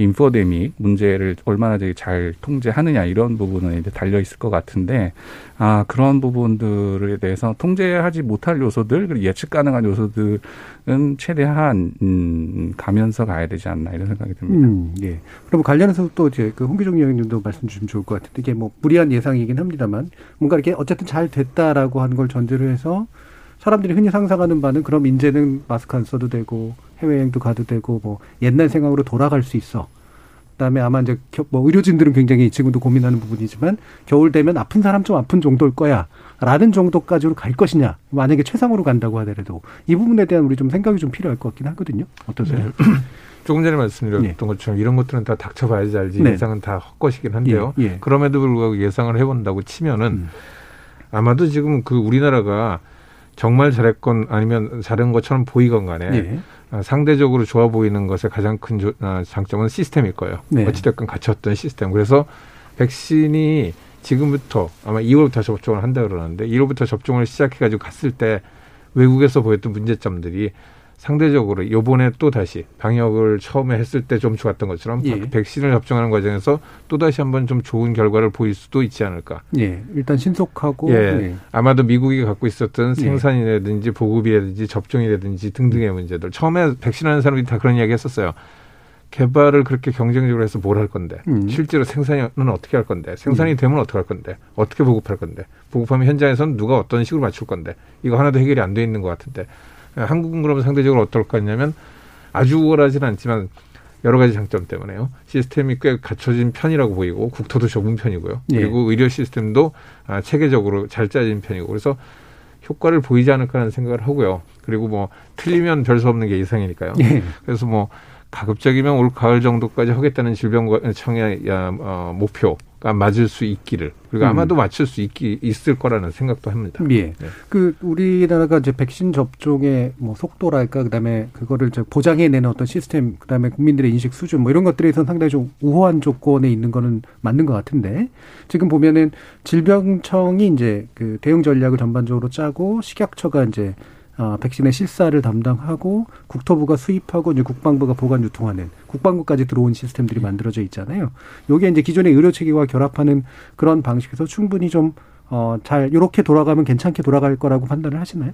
인포데믹 문제를 얼마나 되게 잘 통제하느냐 이런 부분은 이제 달려 있을 것 같은데 아 그런 부분들에 대해서 통제하지 못할 요소들 그리고 예측 가능한 요소들은 최대한 음, 가면서 가야 되지 않나 이런 생각이 듭니다. 음, 예. 그럼 관련해서 또 이제 그 홍기종 의원님도 말씀 주시면 좋을 것 같은데 이게 뭐 무리한 예상이긴 합니다만 뭔가 이렇게 어쨌든 잘 됐다라고 하는 걸 전제로 해서 사람들이 흔히 상상하는 바는 그럼 이제는 마스크 안 써도 되고 해외여행도 가도 되고 뭐 옛날 생각으로 돌아갈 수 있어. 그다음에 아마 이제 뭐 의료진들은 굉장히 지금도 고민하는 부분이지만 겨울 되면 아픈 사람 좀 아픈 정도일 거야. 라는 정도까지로 갈 것이냐. 만약에 최상으로 간다고 하더라도 이 부분에 대한 우리 좀 생각이 좀 필요할 것 같긴 하거든요. 어떠세요? 네. 조금 전에 말씀드렸던 네. 것처럼 이런 것들은 다 닥쳐봐야지 알지 네. 예상은 다 헛것이긴 한데요. 예. 예. 그럼에도 불구하고 예상을 해본다고 치면은 음. 아마도 지금 그 우리나라가 정말 잘했건 아니면 잘한 것처럼 보이건 간에 예. 아, 상대적으로 좋아 보이는 것의 가장 큰 조, 아, 장점은 시스템일 거예요. 네. 어찌됐건 갖췄던 시스템. 그래서 백신이 지금부터 아마 2월부터 접종을 한다 그러는데 1월부터 접종을 시작해가지고 갔을 때 외국에서 보였던 문제점들이 상대적으로 요번에 또 다시 방역을 처음에 했을 때 좀 좋았던 것처럼 예. 백신을 접종하는 과정에서 또 다시 한번 좀 좋은 결과를 보일 수도 있지 않을까. 예. 일단 신속하고 예. 예. 아마도 미국이 갖고 있었던 예. 생산이라든지 보급이라든지 접종이라든지 등등의 문제들. 처음에 백신하는 사람들이 다 그런 이야기 했었어요. 개발을 그렇게 경쟁적으로 해서 뭘 할 건데 음. 실제로 생산은 어떻게 할 건데 생산이 음. 되면 어떻게 할 건데 어떻게 보급할 건데 보급하면 현장에서는 누가 어떤 식으로 맞출 건데 이거 하나도 해결이 안 돼 있는 것 같은데 한국은 그러면 상대적으로 어떨 것 같냐면 아주 우월하지는 않지만 여러 가지 장점 때문에요. 시스템이 꽤 갖춰진 편이라고 보이고 국토도 좁은 편이고요. 예. 그리고 의료 시스템도 아, 체계적으로 잘 짜진 편이고 그래서 효과를 보이지 않을까라는 생각을 하고요. 그리고 뭐 틀리면 별 수 없는 게 이상이니까요. 예. 그래서 뭐 가급적이면 올 가을 정도까지 하겠다는 질병청의 어, 목표 가 맞을 수 있기를 그리고 음. 아마도 맞출 수 있기 있을 거라는 생각도 합니다. 예. 네. 그 우리나라가 이제 백신 접종의 뭐 속도랄까 그다음에 그거를 이제 보장해내는 어떤 시스템 그다음에 국민들의 인식 수준 뭐 이런 것들에서 상당히 좀 우호한 조건에 있는 거는 맞는 것 같은데 지금 보면은 질병청이 이제 그 대응 전략을 전반적으로 짜고 식약처가 이제 어, 백신의 실사를 담당하고 국토부가 수입하고 이제 국방부가 보관 유통하는 국방부까지 들어온 시스템들이 만들어져 있잖아요. 요게 이제 기존의 의료 체계와 결합하는 그런 방식에서 충분히 좀 어, 잘 이렇게 돌아가면 괜찮게 돌아갈 거라고 판단을 하시나요?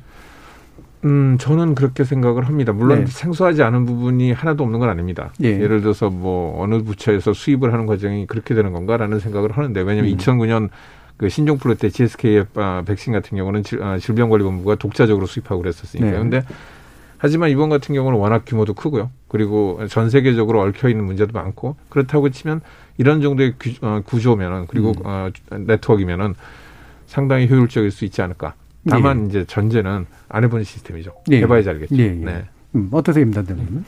음, 저는 그렇게 생각을 합니다. 물론 네. 생소하지 않은 부분이 하나도 없는 건 아닙니다. 예. 를 들어서 뭐 어느 부처에서 수입을 하는 과정이 그렇게 되는 건가라는 생각을 하는데 왜냐하면 음. 2009년 그 신종 플루 때 GSK의 아, 백신 같은 경우는 아, 질병관리본부가 독자적으로 수입하고 그랬었으니까요. 네. 근데 하지만 이번 같은 경우는 워낙 규모도 크고요. 그리고 전 세계적으로 얽혀 있는 문제도 많고 그렇다고 치면 이런 정도의 어, 구조면은 그리고 음. 어, 네트워크면은 상당히 효율적일 수 있지 않을까. 다만 네. 이제 전제는 안 해본 시스템이죠. 네. 해봐야 지 알겠죠. 네. 네. 음, 어떠세요, 임단장님?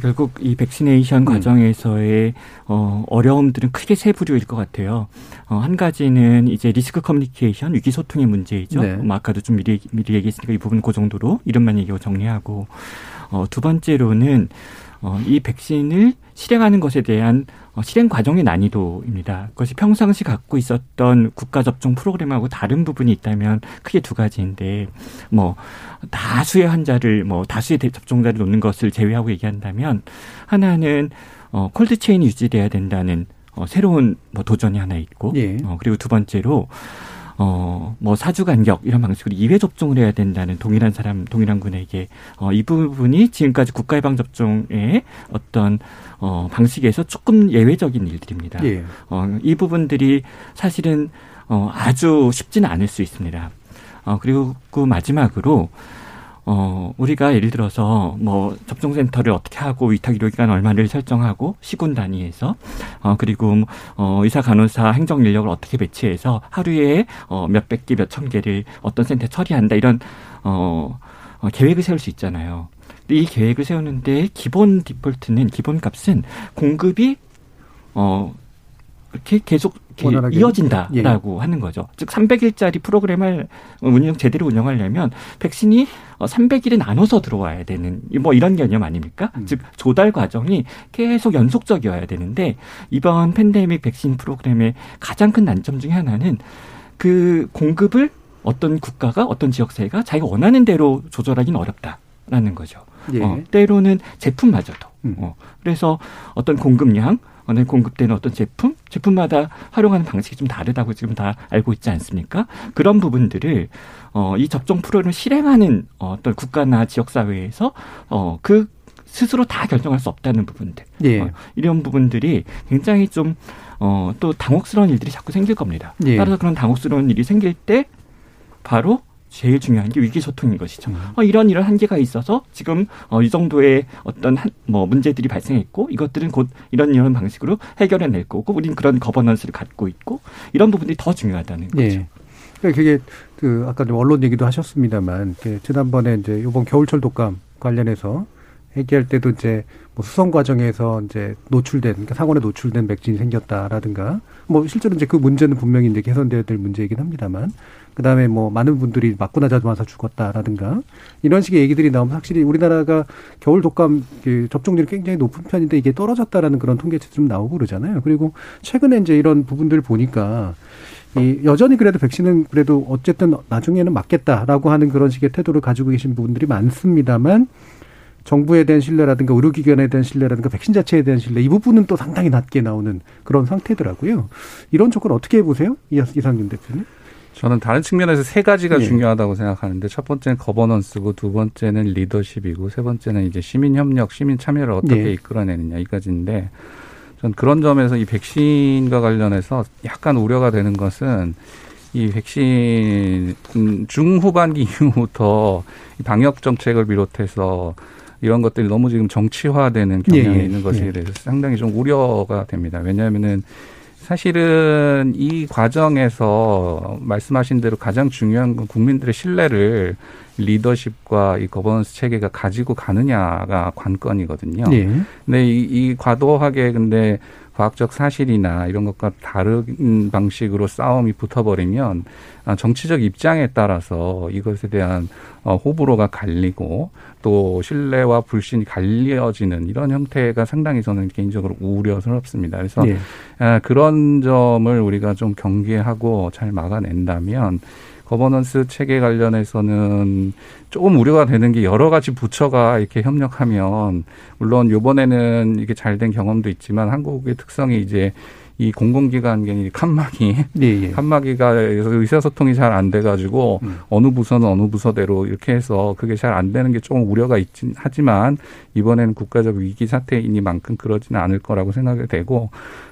결국 이 vaccination 음. 과정에서의 어, 어려움들은 크게 세 부류일 것 같아요. 어, 한 가지는 이제 리스크 커뮤니케이션, 위기 소통의 문제이죠. 네. 뭐 아까도 좀 미리 미리 얘기했으니까 이 부분 그 정도로 이름만 얘기하고 정리하고 어, 두 번째로는 어, 이 백신을 실행하는 것에 대한 어, 실행 과정의 난이도입니다. 그것이 평상시 갖고 있었던 국가 접종 프로그램하고 다른 부분이 있다면 크게 두 가지인데 뭐 다수의 환자를 뭐 다수의 접종자를 놓는 것을 제외하고 얘기한다면 하나는 어 콜드 체인이 유지돼야 된다는 어 새로운 뭐 도전이 하나 있고 예. 어 그리고 두 번째로 어, 뭐 사주 간격 이런 방식으로 이회 접종을 해야 된다는 동일한 사람, 동일한 군에게 어, 이 부분이 지금까지 국가 예방 접종의 어떤 어, 방식에서 조금 예외적인 일들입니다. 예. 어, 이 부분들이 사실은 어, 아주 쉽지는 않을 수 있습니다. 어, 그리고 그 마지막으로 어, 우리가 예를 들어서 뭐 접종센터를 어떻게 하고 위탁 의료기관 얼마를 설정하고 시군 단위에서 어, 그리고 어, 의사 간호사 행정 인력을 어떻게 배치해서 하루에 어, 몇백 개, 몇천 개를 어떤 센터에 처리한다 이런 어, 어 계획을 세울 수 있잖아요. 이 계획을 세우는데 기본 디폴트는 기본 값은 공급이 어 이렇게 계속 이렇게 이어진다라고 예. 하는 거죠. 즉 300일짜리 프로그램을 운영 제대로 운영하려면 백신이 300일에 어, 나눠서 들어와야 되는 뭐 이런 개념 아닙니까? 음. 즉 조달 과정이 계속 연속적이어야 되는데 이번 팬데믹 백신 프로그램의 가장 큰 난점 중에 하나는 그 공급을 어떤 국가가 어떤 지역사회가 자기가 원하는 대로 조절하기는 어렵다라는 거죠. 예. 어, 때로는 제품마저도. 음. 어, 그래서 어떤 공급량 어느 공급되는 어떤 제품, 제품마다 활용하는 방식이 좀 다르다고 지금 다 알고 있지 않습니까? 그런 부분들을 어, 이 접종 프로그램을 실행하는 어, 어떤 국가나 지역 사회에서 어, 그 스스로 다 결정할 수 없다는 부분들. 예. 어, 이런 부분들이 굉장히 좀 어, 또 당혹스러운 일들이 자꾸 생길 겁니다. 예. 따라서 그런 당혹스러운 일이 생길 때 바로 제일 중요한 게 위기소통인 것이죠. 음. 어, 이런 이런 한계가 있어서 지금 어, 이 정도의 어떤 한, 뭐 문제들이 발생했고 이것들은 곧 이런 이런 방식으로 해결해 낼 거고 우리는 그런 거버넌스를 갖고 있고 이런 부분들이 더 중요하다는 예. 거죠. 그러니까 그게 그 아까 언론 얘기도 하셨습니다만 그 지난번에 이제 이번 겨울철 독감 관련해서 얘기할 때도 이제 뭐 수송 과정에서 이제 노출된 그러니까 상원에 노출된 백신이 생겼다라든가 뭐 실제로 이제 그 문제는 분명히 이제 개선돼야 될 문제이긴 합니다만 그다음에 뭐 많은 분들이 맞고 나자마자 죽었다라든가 이런 식의 얘기들이 나오면 확실히 우리나라가 겨울 독감 그 접종률이 굉장히 높은 편인데 이게 떨어졌다라는 그런 통계치도 좀 나오고 그러잖아요. 그리고 최근에 이제 이런 부분들을 보니까 이 여전히 그래도 백신은 그래도 어쨌든 나중에는 맞겠다라고 하는 그런 식의 태도를 가지고 계신 부분들이 많습니다만 정부에 대한 신뢰라든가 의료기관에 대한 신뢰라든가 백신 자체에 대한 신뢰 이 부분은 또 상당히 낮게 나오는 그런 상태더라고요. 이런 조건 어떻게 보세요, 이상균 대표님? 저는 다른 측면에서 세 가지가 예. 중요하다고 생각하는데 첫 번째는 거버넌스고 두 번째는 리더십이고 세 번째는 이제 시민 협력, 시민 참여를 어떻게 예. 이끌어내느냐 이 가지인데 전 그런 점에서 이 백신과 관련해서 약간 우려가 되는 것은 이 백신 중후반기 이후부터 방역 정책을 비롯해서 이런 것들이 너무 지금 정치화되는 경향이 예. 있는 것에 예. 대해서 상당히 좀 우려가 됩니다. 왜냐하면은 사실은 이 과정에서 말씀하신 대로 가장 중요한 건 국민들의 신뢰를 리더십과 이 거버넌스 체계가 가지고 가느냐가 관건이거든요. 네. 근데 이, 이 과도하게 근데 과학적 사실이나 이런 것과 다른 방식으로 싸움이 붙어버리면 아, 정치적 입장에 따라서 이것에 대한 어, 호불호가 갈리고 또 신뢰와 불신이 갈려지는 이런 형태가 상당히 저는 개인적으로 우려스럽습니다. 그래서 네. 그런 점을 우리가 좀 경계하고 잘 막아낸다면 거버넌스 체계 관련해서는 조금 우려가 되는 게 여러 가지 부처가 이렇게 협력하면 물론 요번에는 이게 잘 된 경험도 있지만 한국의 특성이 이제 이 공공기관 칸막이 예, 예. 칸막이가 의사소통이 잘 안 돼가지고 음. 어느 부서는 어느 부서대로 이렇게 해서 그게 잘 안 되는 게 조금 우려가 있긴 하지만 이번에는 국가적 위기 사태이니만큼 그러지는 않을 거라고 생각이 되고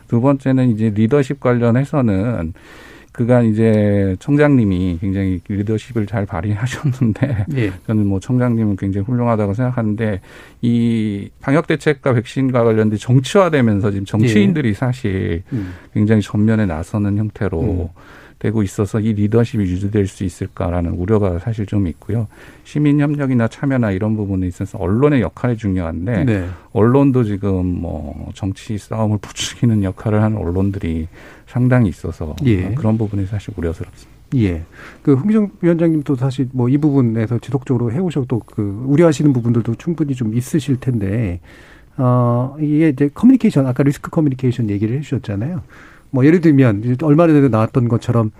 두 번째는 이제 리더십 관련해서는 그간 이제 청장님이 굉장히 리더십을 잘 발휘하셨는데 예. 저는 뭐 청장님은 굉장히 훌륭하다고 생각하는데 이 방역 대책과 백신과 관련된 정치화되면서 지금 정치인들이 예. 사실 음. 굉장히 전면에 나서는 형태로 음. 되고 있어서 이 리더십이 유지될 수 있을까라는 우려가 사실 좀 있고요. 시민 협력이나 참여나 이런 부분에 있어서 언론의 역할이 중요한데 네. 언론도 지금 뭐 정치 싸움을 부추기는 역할을 하는 언론들이 상당히 있어서 예. 그런 부분이 사실 우려스럽습니다. 예. 그 홍기정 위원장님도 사실 뭐 이 부분에서 지속적으로 해오셔도 그 우려하시는 부분들도 충분히 좀 있으실 텐데, 어, 이게 이제 커뮤니케이션, 아까 리스크 커뮤니케이션 얘기를 해주셨잖아요. 뭐 예를 들면 얼마 전에도 나왔던 것처럼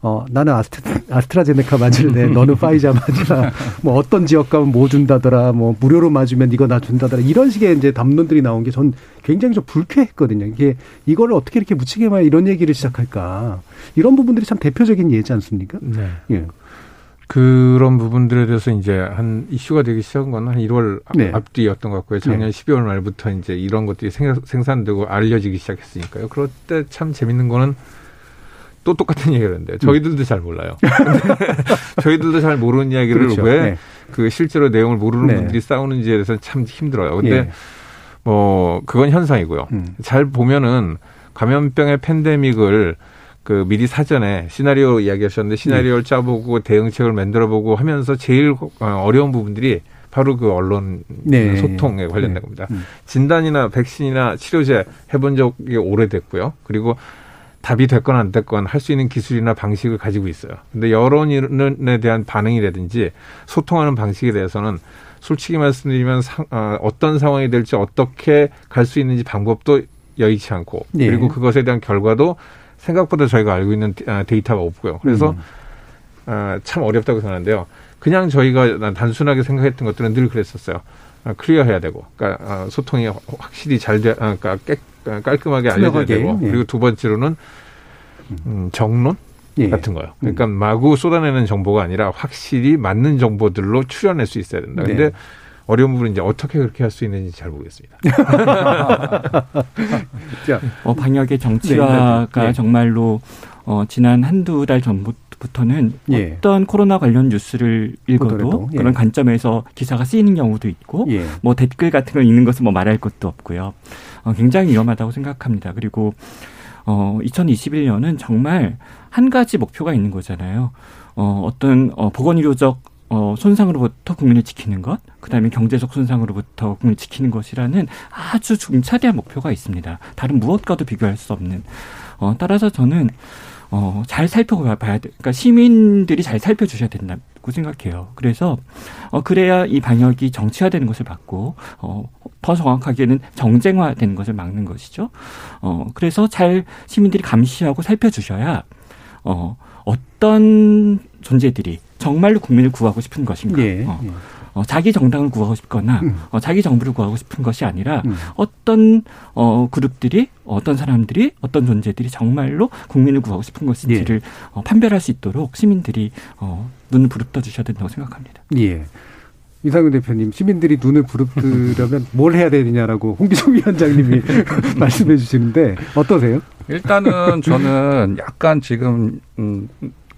어, 나는 아스트, 아스트라제네카 맞을래. 너는 화이자 맞으라. 뭐 어떤 지역 가면 뭐 준다더라. 뭐 무료로 맞으면 이거 나 준다더라. 이런 식의 이제 담론들이 나온 게 전 굉장히 좀 불쾌했거든요. 이게 이거를 어떻게 이렇게 묻히게만 이런 얘기를 시작할까. 이런 부분들이 참 대표적인 예지 않습니까? 네. 예. 그런 부분들에 대해서 이제 한 이슈가 되기 시작한 건 한 1월 네. 앞뒤였던 것 같고요. 작년 네. 12월 말부터 이제 이런 것들이 생산되고 알려지기 시작했으니까요. 그럴 때 참 재밌는 거는 또 똑같은 얘기를 하는데 저희들도 잘 몰라요. 저희들도 잘 모르는 이야기를 그렇죠. 왜그 네. 그 실제로 내용을 모르는 네. 분들이 싸우는지에 대해서 참 힘들어요. 근데 예. 뭐 그건 현상이고요. 음. 잘 보면은 감염병의 팬데믹을 그 미리 사전에 시나리오 이야기하셨는데 시나리오를 네. 짜보고 대응책을 만들어보고 하면서 제일 어, 어려운 부분들이 바로 그 언론 네. 소통에 관련된 네. 겁니다. 음. 진단이나 백신이나 치료제 해본 적이 오래됐고요. 그리고 답이 됐건 안 됐건 할 수 있는 기술이나 방식을 가지고 있어요. 근데 여론에 대한 반응이라든지 소통하는 방식에 대해서는 솔직히 말씀드리면 상, 어, 어떤 상황이 될지 어떻게 갈 수 있는지 방법도 여의치 않고 네. 그리고 그것에 대한 결과도 생각보다 저희가 알고 있는 아, 데이터가 없고요. 그래서 음. 어, 참 어렵다고 생각하는데요. 그냥 저희가 단순하게 생각했던 것들은 늘 그랬었어요. 어, 클리어해야 되고, 그러니까 어, 소통이 확실히 잘 돼, 어, 그러니까 깨, 깔끔하게 알려져야 되고, 예. 그리고 두 번째로는 음, 정론 예. 같은 거요. 그러니까 음. 마구 쏟아내는 정보가 아니라 확실히 맞는 정보들로 추려낼 수 있어야 된다. 근데 네. 어려운 부분은 이제 어떻게 그렇게 할 수 있는지 잘 모르겠습니다. 어, 방역의 정치화가 네, 네, 네. 정말로 어, 지난 한두 달 전부터 는 예. 어떤 코로나 관련 뉴스를 읽어도 예. 그런 관점에서 기사가 쓰이는 경우도 있고 예. 뭐 댓글 같은 걸 읽는 것은 뭐 말할 것도 없고요. 어, 굉장히 위험하다고 생각합니다. 그리고 어, 2021년은 정말 한 가지 목표가 있는 거잖아요. 어, 어떤 어, 보건 의료적 어, 손상으로부터 국민을 지키는 것, 그 다음에 경제적 손상으로부터 국민을 지키는 것이라는 아주 중차대한 목표가 있습니다. 다른 무엇과도 비교할 수 없는. 어, 따라서 저는 어, 잘 살펴봐야 돼. 그러니까 시민들이 잘 살펴주셔야 된다고 생각해요. 그래서, 어, 그래야 이 방역이 정치화되는 것을 막고, 어, 더 정확하게는 정쟁화되는 것을 막는 것이죠. 어, 그래서 잘 시민들이 감시하고 살펴주셔야, 어, 어떤 존재들이 정말로 국민을 구하고 싶은 것인가. 예, 어. 예. 어, 자기 정당을 구하고 싶거나 음. 어, 자기 정부를 구하고 싶은 것이 아니라 음. 어떤 어, 그룹들이 어떤 사람들이 어떤 존재들이 정말로 국민을 구하고 싶은 것인지를 예. 어, 판별할 수 있도록 시민들이 어, 눈을 부릅떠 주셔야 된다고 생각합니다. 예. 이상윤 대표님, 시민들이 눈을 부릅뜨려면 뭘 해야 되느냐라고 홍기종 위원장님이 말씀해 주시는데 어떠세요? 일단은 저는 약간 지금 음,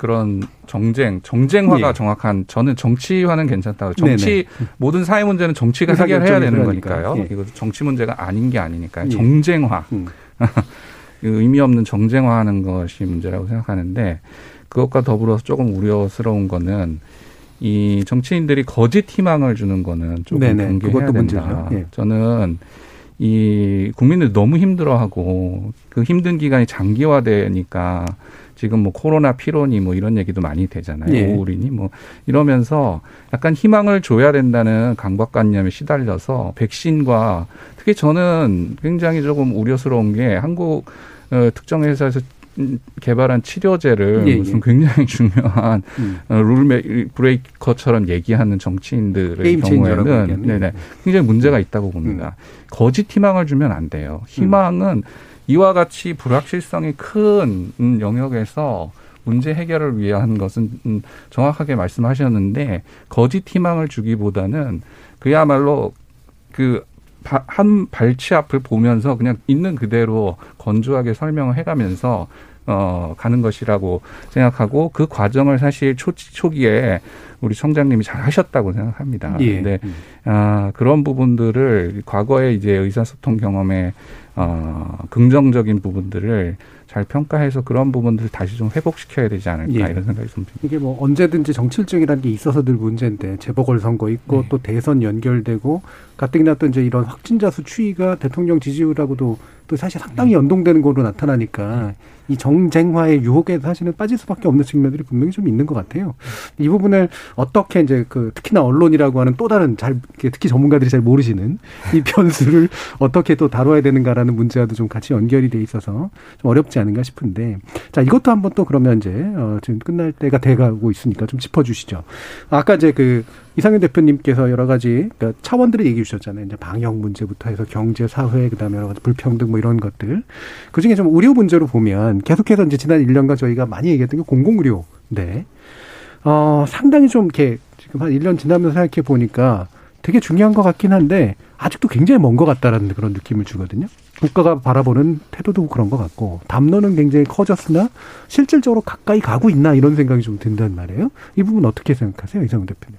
그런 정쟁, 정쟁화가 예. 정확한 저는 정치화는 괜찮다고. 정치 네네. 모든 사회 문제는 정치가 해결해야 되는 거니까요. 예. 이것도 정치 문제가 아닌 게 아니니까요. 예. 정쟁화. 음. 의미 없는 정쟁화하는 것이 문제라고 생각하는데 그것과 더불어서 조금 우려스러운 거는 이 정치인들이 거짓 희망을 주는 거는 조금 네네. 경계해야 된다. 예. 저는 이 국민들 너무 힘들어하고 그 힘든 기간이 장기화되니까 지금 뭐 코로나 피로니 뭐 이런 얘기도 많이 되잖아요. 예. 우울이니 뭐 이러면서 약간 희망을 줘야 된다는 강박관념에 시달려서 백신과 특히 저는 굉장히 조금 우려스러운 게 한국 어, 특정 회사에서 개발한 치료제를 예, 예. 무슨 굉장히 중요한 음. 어, 룰 브레이커처럼 얘기하는 정치인들의 경우에는 네네 굉장히 문제가 있다고 봅니다. 음. 거짓 희망을 주면 안 돼요. 희망은 음. 이와 같이 불확실성이 큰 음, 영역에서 문제 해결을 위한 것은 음, 정확하게 말씀하셨는데 거짓 희망을 주기보다는 그야말로 그 한 발치 앞을 보면서 그냥 있는 그대로 건조하게 설명을 해가면서 어 가는 것이라고 생각하고 그 과정을 사실 초 초기에 우리 청장님이 잘 하셨다고 생각합니다. 예. 근데 아 그런 부분들을 과거에 이제 의사소통 경험에 어, 긍정적인 부분들을 잘 평가해서 그런 부분들을 다시 좀 회복시켜야 되지 않을까 예. 이런 생각이 좀 듭니다. 이게 뭐 언제든지 정치일정이라는 게 있어서 늘 문제인데 재보궐 선거 있고 네. 또 대선 연결되고 가뜩이나 또 이제 이런 확진자 수 추이가 대통령 지지율하고도 또 사실 상당히 연동되는 걸로 나타나니까 이 정쟁화의 유혹에 사실은 빠질 수밖에 없는 측면들이 분명히 좀 있는 것 같아요. 이 부분을 어떻게 이제 그 특히나 언론이라고 하는 또 다른 잘 특히 전문가들이 잘 모르시는 이 변수를 어떻게 또 다뤄야 되는가라는 문제와도 좀 같이 연결이 돼 있어서 좀 어렵지 않은가 싶은데 자 이것도 한번 또 그러면 이제 어 지금 끝날 때가 돼가고 있으니까 좀 짚어주시죠. 아까 이제 그 이상현 대표님께서 여러 가지 그러니까 차원들을 얘기해 주셨잖아요. 이제 방역 문제부터 해서 경제, 사회, 그다음에 여러 가지 불평등 뭐 이런 것들. 그 중에 좀 의료 문제로 보면 계속해서 이제 지난 1년간 저희가 많이 얘기했던 게 공공의료인데, 어, 상당히 좀 이렇게 지금 한 1년 지나면서 생각해 보니까 되게 중요한 것 같긴 한데, 아직도 굉장히 먼 것 같다라는 그런 느낌을 주거든요. 국가가 바라보는 태도도 그런 것 같고 담론은 굉장히 커졌으나 실질적으로 가까이 가고 있나 이런 생각이 좀 든단 말이에요. 이 부분 어떻게 생각하세요, 이상 대표님?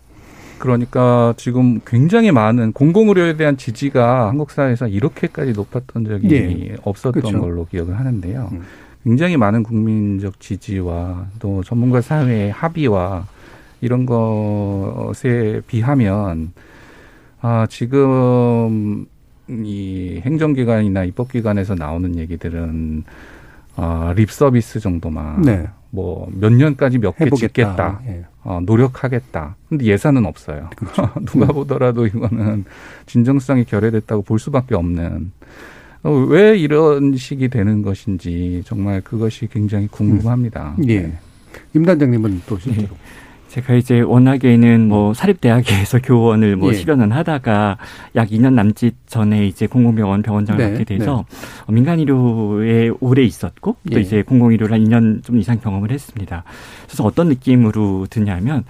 그러니까 지금 굉장히 많은 공공의료에 대한 지지가 한국 사회에서 이렇게까지 높았던 적이 예. 없었던 그렇죠. 걸로 기억을 하는데요. 음. 굉장히 많은 국민적 지지와 또 전문가 사회의 합의와 이런 것에 비하면 아 지금 이 행정기관이나 입법기관에서 나오는 얘기들은 아, 립 서비스 정도만 네. 뭐 몇 년까지 몇 개 짓겠다. 예. 어, 노력하겠다. 근데 예산은 없어요. 그렇죠. 누가 보더라도 이거는 진정성이 결여됐다고 볼 수밖에 없는 어, 왜 이런 식이 되는 것인지 정말 그것이 굉장히 궁금합니다. 음. 예. 임 단장님은 또 실제로. 예. 제가 이제 워낙에는 뭐 사립대학에서 교원을 뭐 예. 실현을 하다가 약 2년 남짓 전에 이제 공공병원 병원장을 네. 맡게 돼서 네. 어, 민간의료에 오래 있었고 또 예. 이제 공공의료를 한 2년 좀 이상 경험을 했습니다. 그래서 어떤 느낌으로 드냐면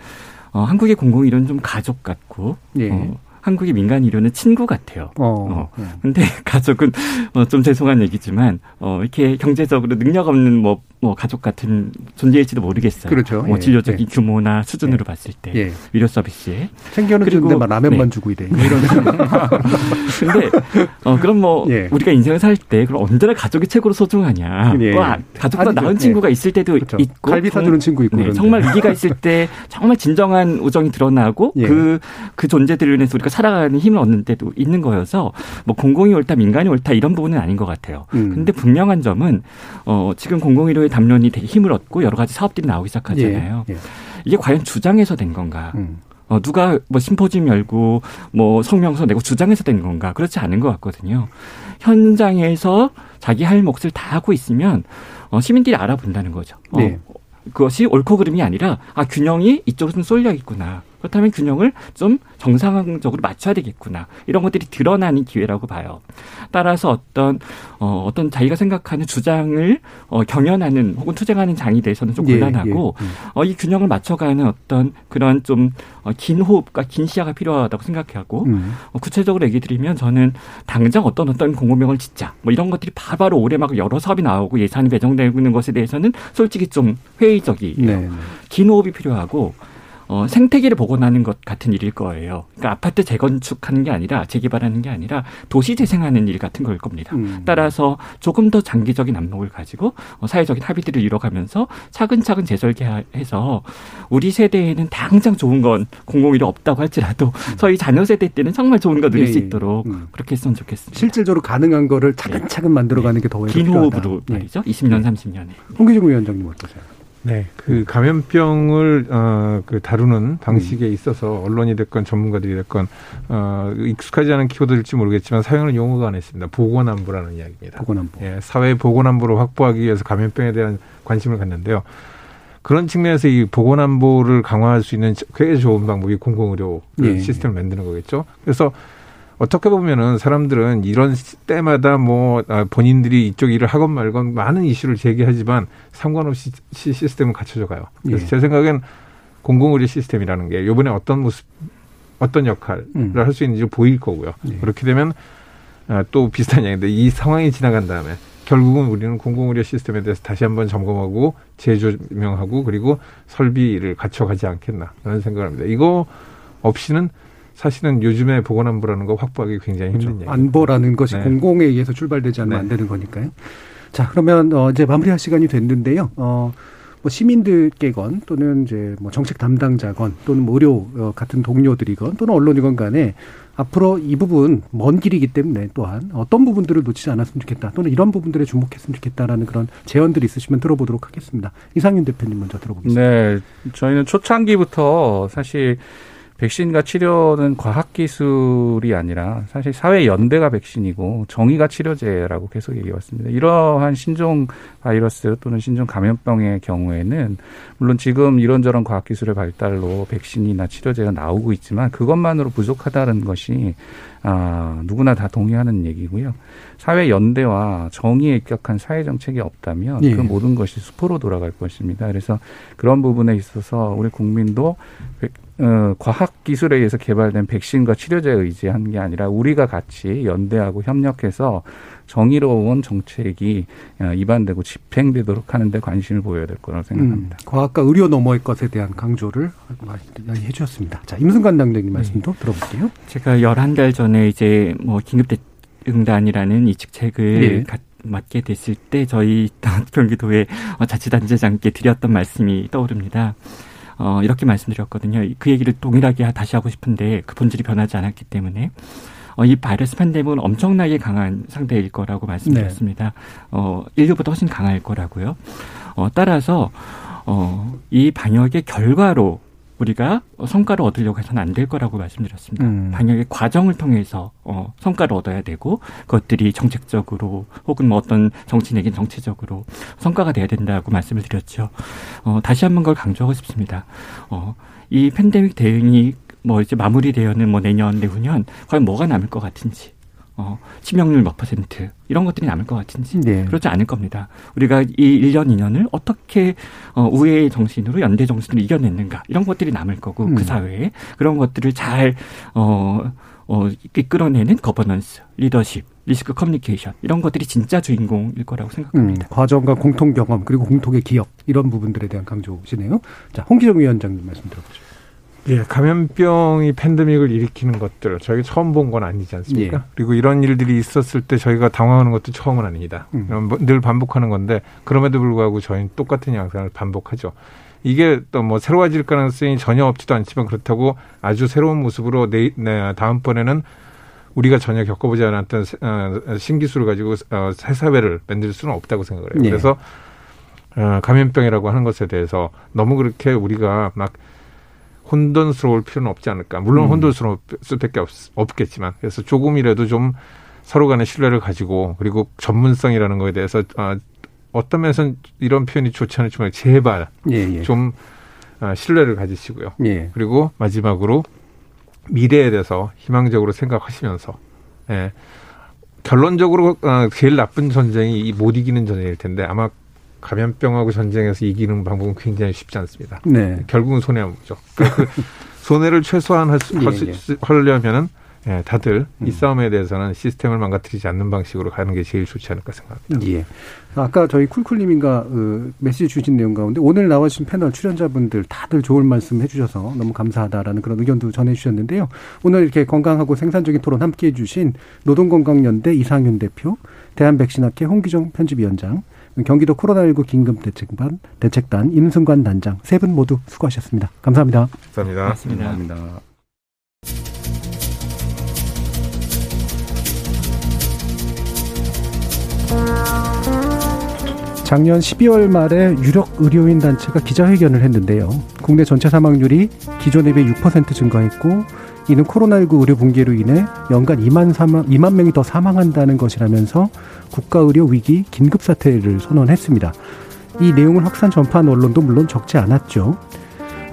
어, 한국의 공공의료는 좀 가족 같고 예. 어, 한국의 민간 의료는 친구 같아요. 어. 어. 네. 근데 가족은 어, 좀 죄송한 얘기지만 어, 이렇게 경제적으로 능력 없는 뭐 뭐 가족 같은 존재일지도 모르겠어요. 그렇죠. 뭐 예. 진료적인 예. 규모나 수준으로 예. 봤을 때 예. 의료 서비스에 챙겨는 주는데 막 라면만 네. 주고 이래. 뭐 이런. 근데 어 그럼 뭐 예. 우리가 인생을 살 때 그럼 언제나 가족이 최고로 소중하냐? 예. 뭐 가족보다 나은 친구가 있을 때도 그렇죠. 있고 갈비 사주는 친구 있고 네, 정말 위기가 있을 때 정말 진정한 우정이 드러나고 그그 그 존재들을 인해서 우리가 살아가는 힘을 얻는 때도 있는 거여서 뭐 공공이 옳다 민간이 옳다 이런 부분은 아닌 것 같아요. 음. 근데 분명한 점은 어 지금 공공의료의 담론이 되게 힘을 얻고 여러 가지 사업들이 나오기 시작하잖아요. 예, 예. 이게 과연 주장해서 된 건가? 음. 어, 누가 뭐 심포지엄 열고 뭐 성명서 내고 주장해서 된 건가? 그렇지 않은 것 같거든요. 현장에서 자기 할 몫을 다 하고 있으면 어, 시민들이 알아본다는 거죠. 어, 네. 그것이 옳고 그름이 아니라 아 균형이 이쪽으로 좀 쏠려 있구나. 그렇다면 균형을 좀 정상적으로 맞춰야 되겠구나. 이런 것들이 드러나는 기회라고 봐요. 따라서 어떤 어 어떤 자기가 생각하는 주장을 어 경연하는 혹은 투쟁하는 장이 대해서는 좀 예, 곤란하고 예, 예. 어 이 균형을 맞춰가는 어떤 그런 좀긴 어, 호흡과 긴 시야가 필요하다고 생각하고 음. 어, 구체적으로 얘기 드리면 저는 당장 어떤 어떤 공공명을 짓자 뭐 이런 것들이 바로 올해 막 여러 사업이 나오고 예산이 배정되고 있는 것에 대해서는 솔직히 좀 회의적이에요. 네, 네. 긴 호흡이 필요하고 어, 생태계를 복원하는 것 같은 일일 거예요. 그러니까 아파트 재건축하는 게 아니라 재개발하는 게 아니라 도시 재생하는 일 같은 걸 겁니다. 음. 따라서 조금 더 장기적인 안목을 가지고 어, 사회적인 합의들을 이뤄가면서 차근차근 재설계해서 우리 세대에는 당장 좋은 건 공공의료 없다고 할지라도 음. 저희 자녀 세대 때는 정말 좋은 거 누릴 예, 수 예. 있도록 음. 그렇게 했으면 좋겠습니다. 실질적으로 가능한 거를 차근차근 만들어가는 게더긴 호흡으로 말이죠. 20년, 30년에. 홍기중 위원장님 어떠세요? 네, 그 감염병을 어, 그 다루는 방식에 음. 있어서 언론이 됐건 전문가들이 됐건 어, 익숙하지 않은 키워드일지 모르겠지만 사용하는 용어가 하나 있습니다. 보건안보라는 이야기입니다. 보건안보. 예, 사회 보건안보를 확보하기 위해서 감염병에 대한 관심을 갖는데요. 그런 측면에서 이 보건안보를 강화할 수 있는 꽤 좋은 방법이 공공의료 예. 시스템을 만드는 거겠죠. 그래서 어떻게 보면은 사람들은 이런 때마다 뭐 아, 본인들이 이쪽 일을 하건 말건 많은 이슈를 제기하지만 상관없이 시스템은 갖춰져 가요. 그래서 예. 제 생각엔 공공의료 시스템이라는 게 요번에 어떤 모습 어떤 역할을 음. 할수 있는지 보일 거고요. 예. 그렇게 되면 아, 또 비슷한 얘기인데 이 상황이 지나간 다음에 결국은 우리는 공공의료 시스템에 대해서 다시 한번 점검하고 재조명하고 그리고 설비를 갖춰가지 않겠나 라는 생각을 합니다. 이거 없이는 사실은 요즘에 보건안보라는 거 확보하기 굉장히 힘든 그렇죠. 얘기죠. 안보라는 것이 네. 공공에 의해서 출발되지 않으면 네. 안 되는 거니까요. 자, 그러면 어 이제 마무리할 시간이 됐는데요. 어 뭐 시민들께건 또는 이제 뭐 정책 담당자건 또는 뭐 의료 어, 같은 동료들이건 또는 언론이건 간에 앞으로 이 부분 먼 길이기 때문에 또한 어떤 부분들을 놓치지 않았으면 좋겠다 또는 이런 부분들에 주목했으면 좋겠다라는 그런 제언들이 있으시면 들어보도록 하겠습니다. 이상윤 대표님 먼저 들어보겠습니다. 네, 저희는 초창기부터 사실 백신과 치료는 과학 기술이 아니라 사실 사회 연대가 백신이고 정의가 치료제라고 계속 얘기해 왔습니다. 이러한 신종 바이러스 또는 신종 감염병의 경우에는 물론 지금 이런저런 과학 기술의 발달로 백신이나 치료제가 나오고 있지만 그것만으로 부족하다는 것이 아, 누구나 다 동의하는 얘기고요. 사회 연대와 정의에 입각한 사회 정책이 없다면 예. 그 모든 것이 수포로 돌아갈 것입니다. 그래서 그런 부분에 있어서 우리 국민도 어, 과학 기술에 의해서 개발된 백신과 치료제에 의지한 게 아니라 우리가 같이 연대하고 협력해서 정의로운 정책이 어, 입안되고 집행되도록 하는데 관심을 보여야 될 거라고 생각합니다. 음, 과학과 의료 너머의 것에 대한 강조를 많이 해주셨습니다. 자, 임승관 당장님 말씀도 네. 들어볼게요. 제가 열한 달 전에 이제 뭐 긴급 응단이라는 이 직책을 네. 맡게 됐을 때 저희 경기도의 자치단체장께 드렸던 말씀이 떠오릅니다. 어, 이렇게 말씀드렸거든요. 그 얘기를 동일하게 다시 하고 싶은데 그 본질이 변하지 않았기 때문에 어, 이 바이러스 팬데믹은 엄청나게 강한 상태일 거라고 말씀드렸습니다. 네. 어, 인류보다 훨씬 강할 거라고요. 어, 따라서 어, 이 방역의 결과로 우리가 성과를 얻으려고 해서는 안 될 거라고 말씀드렸습니다. 음. 방역의 과정을 통해서 어, 성과를 얻어야 되고 그것들이 정책적으로 혹은 뭐 어떤 정치 내긴 정치적으로 성과가 돼야 된다고 말씀을 드렸죠. 어, 다시 한번 그걸 강조하고 싶습니다. 어, 이 팬데믹 대응이 뭐 이제 마무리되어는 뭐 내년 내후년 과연 뭐가 남을 것 같은지 어, 치명률 몇 퍼센트 이런 것들이 남을 것 같은지 네. 그렇지 않을 겁니다. 우리가 이 1년 2년을 어떻게 어, 우애의 정신으로 연대 정신으로 이겨냈는가 이런 것들이 남을 거고 그 음. 그 사회에 그런 것들을 잘 어, 어, 이끌어내는 거버넌스, 리더십, 리스크 커뮤니케이션 이런 것들이 진짜 주인공일 거라고 생각합니다. 음, 과정과 공통 경험 그리고 공통의 기억 이런 부분들에 대한 강조시네요. 자, 홍기정 위원장님 말씀 들어보죠. 예, 감염병이 팬데믹을 일으키는 것들 저희가 처음 본 건 아니지 않습니까? 예. 그리고 이런 일들이 있었을 때 저희가 당황하는 것도 처음은 아닙니다. 음. 뭐 늘 반복하는 건데 그럼에도 불구하고 저희는 똑같은 양상을 반복하죠. 이게 또 뭐 새로워질 가능성이 전혀 없지도 않지만 그렇다고 아주 새로운 모습으로 내, 네, 다음번에는 우리가 전혀 겪어보지 않았던 어, 신기술을 가지고 어, 새 사회를 만들 수는 없다고 생각을 해요. 예. 그래서 어, 감염병이라고 하는 것에 대해서 너무 그렇게 우리가 막 혼돈스러울 필요는 없지 않을까. 물론 음. 혼돈스러울 수밖에 없, 겠지만 그래서 조금이라도 좀 서로 간의 신뢰를 가지고 그리고 전문성이라는 거에 대해서 어, 어떤 면에서는 이런 표현이 좋지 않지만 제발 예, 예. 좀 어, 신뢰를 가지시고요. 예. 그리고 마지막으로 미래에 대해서 희망적으로 생각하시면서 예. 결론적으로 어, 제일 나쁜 전쟁이 못 이기는 전쟁일 텐데 아마 감염병하고 전쟁에서 이기는 방법은 굉장히 쉽지 않습니다. 네. 결국은 손해만 보죠. 그러니까 그 손해를 최소한 할 수, 예, 예. 하려면은 예, 다들 음. 이 싸움에 대해서는 시스템을 망가뜨리지 않는 방식으로 가는 게 제일 좋지 않을까 생각합니다. 예. 아까 저희 쿨쿨님인가 그 메시지 주신 내용 가운데 오늘 나와주신 패널 출연자분들 다들 좋은 말씀 해주셔서 너무 감사하다라는 그런 의견도 전해주셨는데요. 오늘 이렇게 건강하고 생산적인 토론 함께해 주신 노동건강연대 이상윤 대표, 대한백신학회 홍기정 편집위원장, 경기도 코로나19 긴급대책반 대책단 임승관 단장 세 분 모두 수고하셨습니다. 감사합니다. 감사합니다. 고맙습니다. 감사합니다. 작년 12월 말에 유력 의료인 단체가 기자회견을 했는데요. 국내 전체 사망률이 기존에 비해 6% 증가했고 이는 코로나19 의료 붕괴로 인해 연간 2만 3만, 2만 명이 더 사망한다는 것이라면서 국가 의료 위기 긴급 사태를 선언했습니다. 이 내용을 확산 전파한 언론도 물론 적지 않았죠.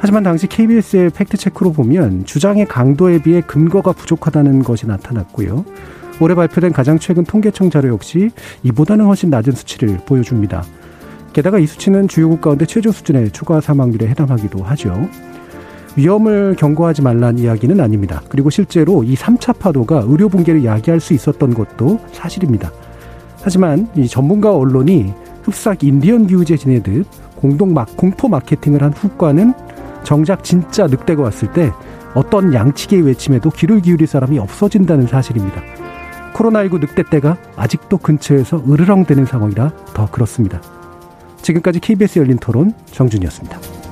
하지만 당시 KBS의 팩트체크로 보면 주장의 강도에 비해 근거가 부족하다는 것이 나타났고요. 올해 발표된 가장 최근 통계청 자료 역시 이보다는 훨씬 낮은 수치를 보여줍니다. 게다가 이 수치는 주요국 가운데 최저 수준의 추가 사망률에 해당하기도 하죠. 위험을 경고하지 말란 이야기는 아닙니다. 그리고 실제로 이 3차 파도가 의료 붕괴를 야기할 수 있었던 것도 사실입니다. 하지만 이 전문가 언론이 흡사 인디언 기우제 지내듯 공동 막 공포 마케팅을 한 후과는 정작 진짜 늑대가 왔을 때 어떤 양측의 외침에도 귀를 기울일 사람이 없어진다는 사실입니다. 코로나19 늑대 때가 아직도 근처에서 으르렁대는 상황이라 더 그렇습니다. 지금까지 KBS 열린 토론 정준이었습니다.